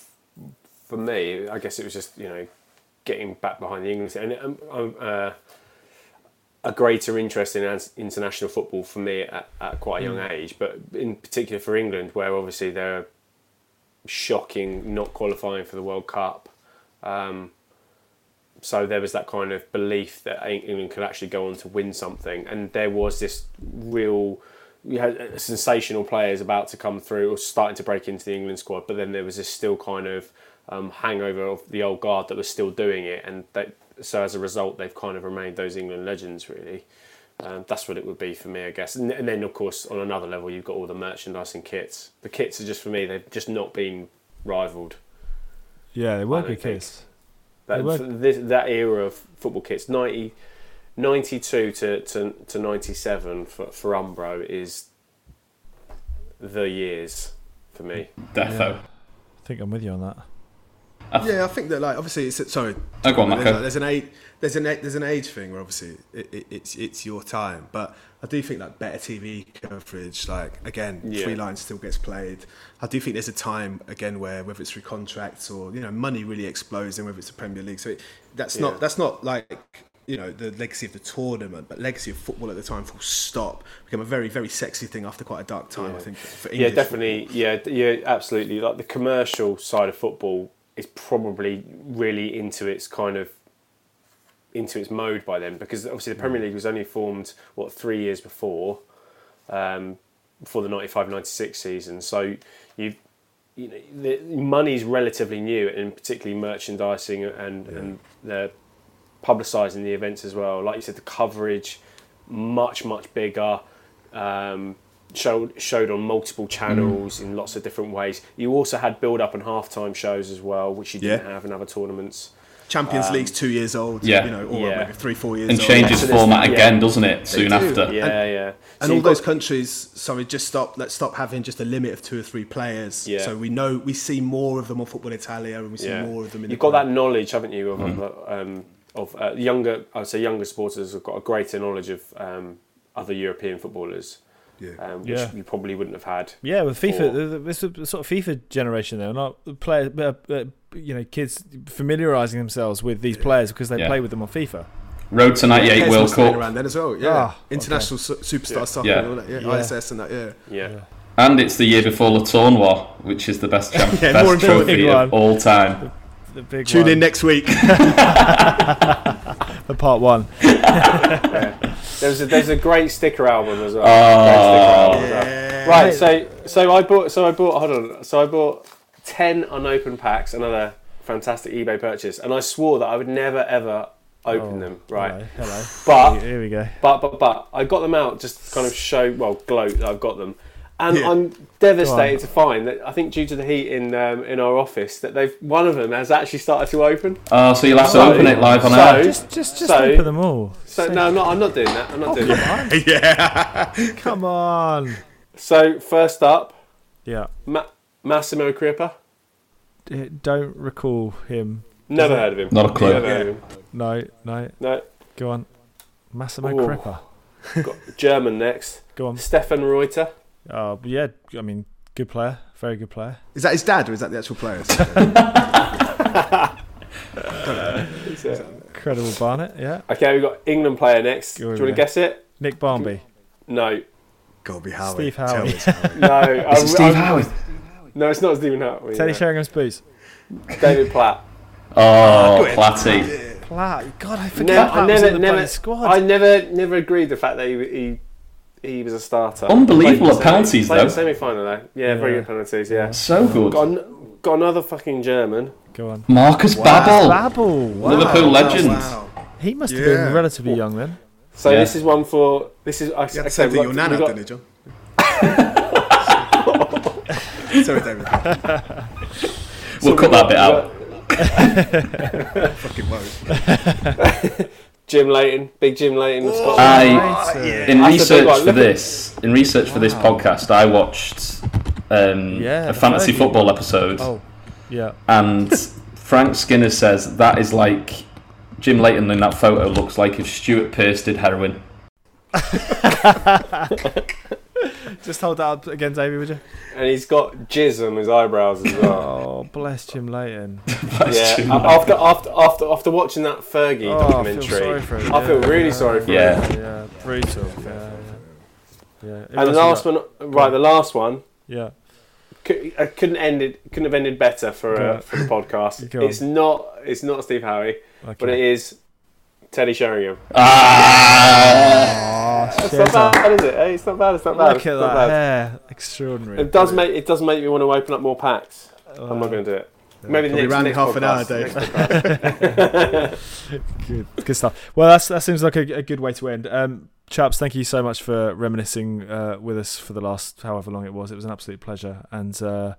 for me, I guess it was just you know getting back behind the England and um, um, uh, a greater interest in international football for me at, at quite a young mm. age, but in particular for England, where obviously they're shocking not qualifying for the World Cup. Um, so there was that kind of belief that England could actually go on to win something, and there was this real. We had sensational players about to come through or starting to break into the England squad, but then there was this still kind of um, hangover of the old guard that was still doing it, and they, so as a result, they've kind of remained those England legends really. Um, that's what it would be for me, I guess. And, and, then, of course, on another level, you've got all the merchandising kits. The kits are just for me; they've just not been rivaled. Yeah, they were good kits. That, this, that era of football kits, 90, 92 to, to, to 97 for, for Umbro is the years for me. Defo. Yeah. I think I'm with you on that Oh. yeah, I think that like obviously it's sorry. Oh, go on, there's, like, there's an age there's an there's an age thing where obviously it, it, it's it's your time, but I do think like better TV coverage, like again, yeah. three lines still gets played. I do think there's a time again where whether it's through contracts or you know money really explodes, and whether it's the Premier League. So it, that's yeah. not that's not like you know the legacy of the tournament, but legacy of football at the time, full stop, became a very very sexy thing after quite a dark time. Yeah. I think. Yeah, definitely. Football. Yeah, yeah, absolutely. Like the commercial side of football is probably really into its kind of into its mode by then because obviously the Premier mm. League was only formed what three years before um, before the 95-96 season so you you know the money is relatively new and particularly merchandising and yeah. and the publicising the events as well like you said the coverage much much bigger um, showed showed on multiple channels mm. in lots of different ways. You also had build up and halftime shows as well, which you didn't yeah. have in other tournaments. Champions um, League's two years old, yeah, you know, or yeah. maybe three, four years and old. changes yeah. format again, doesn't it? Soon after, yeah, and, yeah. And all those countries, sorry, just stop. Let's stop having just a limit of two or three players. Yeah. So we know we see more of them on Football Italia, and we see more of them. in You've got that knowledge, haven't you, of, mm. um, of uh, younger, I'd say younger supporters have got a greater knowledge of um, other European footballers yeah. Um, which yeah. you probably wouldn't have had. Yeah, with FIFA, it's a sort of FIFA generation though, not players, uh, uh, you know, kids familiarising themselves with these players because they yeah. play with them on FIFA. Road to '98 yeah, World Cup around then as well. Yeah, oh, international okay. superstar yeah. soccer, yeah. and. Yeah. ISS and that. Yeah. yeah. And it's the year before Le Tournoi, which is the best, champ- best trophy of all time. The, the Tune one. in next week. for part one. There's a, there's a great sticker album as well. Oh, album yeah. Right, so so I bought so I bought hold on so I bought ten unopened packs, another fantastic eBay purchase, and I swore that I would never ever open oh, them. Right. Hello. hello. But here we go. But but but I got them out just to kind of show well gloat that I've got them. And yeah. I'm devastated to find that I think due to the heat in um, in our office that they've one of them has actually started to open. Oh, so you'll have to open it live on so, air. Just just just so, open them all. So no, I'm not. I'm not doing that. I'm not oh, doing that. yeah. come on. So first up, yeah, Ma- Massimo Crippa. Don't recall him. Never heard of him. Not a clue. Never heard of him. No, no. No. Go on. Massimo Ooh. Crippa. Got German next. Go on. Stefan Reuter. Oh, yeah. I mean, good player. Very good player. Is that his dad or is that the actual player? Incredible Barnett, yeah. Okay, we've got England player next. Do you want to guess it? Nick Barmby. No. Gotta be Howey. Steve Howey. no. I'm, Steve I'm, Howey? No, it's not Stephen Howey. Teddy no. Sheringham's boots. David Platt. Oh, oh Platty. Platt. God, I forget no, I never, never, squad. I never, never agreed the fact that he, he he was a starter. Unbelievable at penalties, though. Semi final though. Yeah, yeah, very good penalties. Yeah, so good. Got, an, got another fucking German. Go on, Markus wow. Babbel. Babbel, wow. Liverpool legend. Wow. He must have been relatively young then. So yeah. this is one for this is. I, you okay, say your nana, got, didn't you, John? Sorry, David. we'll so cut that bit out. Fucking Jim Leighton, big Jim Leighton. Scotland. I in That's research for this in research for this podcast, I watched um, Yeah, a fantasy football episode, Oh, yeah. and Frank Skinner says that is like Jim Leighton in that photo looks like if Stuart Pearce did heroin. Just hold that up again, Davey, would you? and he's got jizz on his eyebrows as well. Oh, bless Jim Leighton. yeah, Jim a- after after after after watching that Fergie Oh, I feel documentary, sorry for him. I feel yeah. really sorry for Yeah. him. Yeah, brutal. Yeah, yeah. yeah. And the last one, right? The last one Yeah. cou- I couldn't end it. Couldn't have ended better for uh, for the podcast. It's not. It's not Steve Howey, Okay. but it is Teddy Sheringham. Ah, Oh, It's not bad, is it? Hey, it's not bad. It's not bad. Look at It's not that bad. hair. Extraordinary. It does make it does make me want to open up more packs. I'm not going to do it. Maybe the Probably next, round in next half an hour, Dave. good, good stuff. Well, that's, that seems like a, a good way to end. Um, chaps, thank you so much for reminiscing uh, with us for the last however long it was. It was an absolute pleasure. And uh,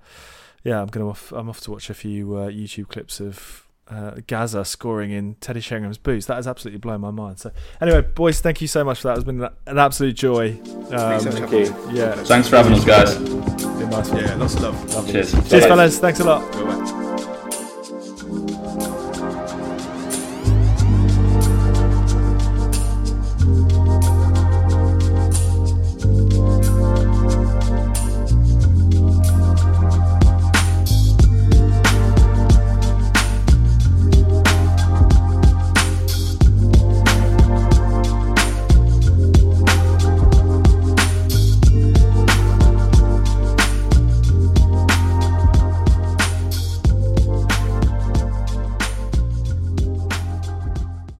yeah, I'm gonna off, I'm off to watch a few uh, YouTube clips of uh, Gazza scoring in Teddy Sheringham's boots. That has absolutely blown my mind. So anyway, boys, thank you so much for that. It's been an- an absolute joy. Um, Thank you. yeah, thanks for having us, guys. been nice. Yeah, lots of love. Cheers. Cheers, Bye. fellas. Thanks a lot. Bye-bye.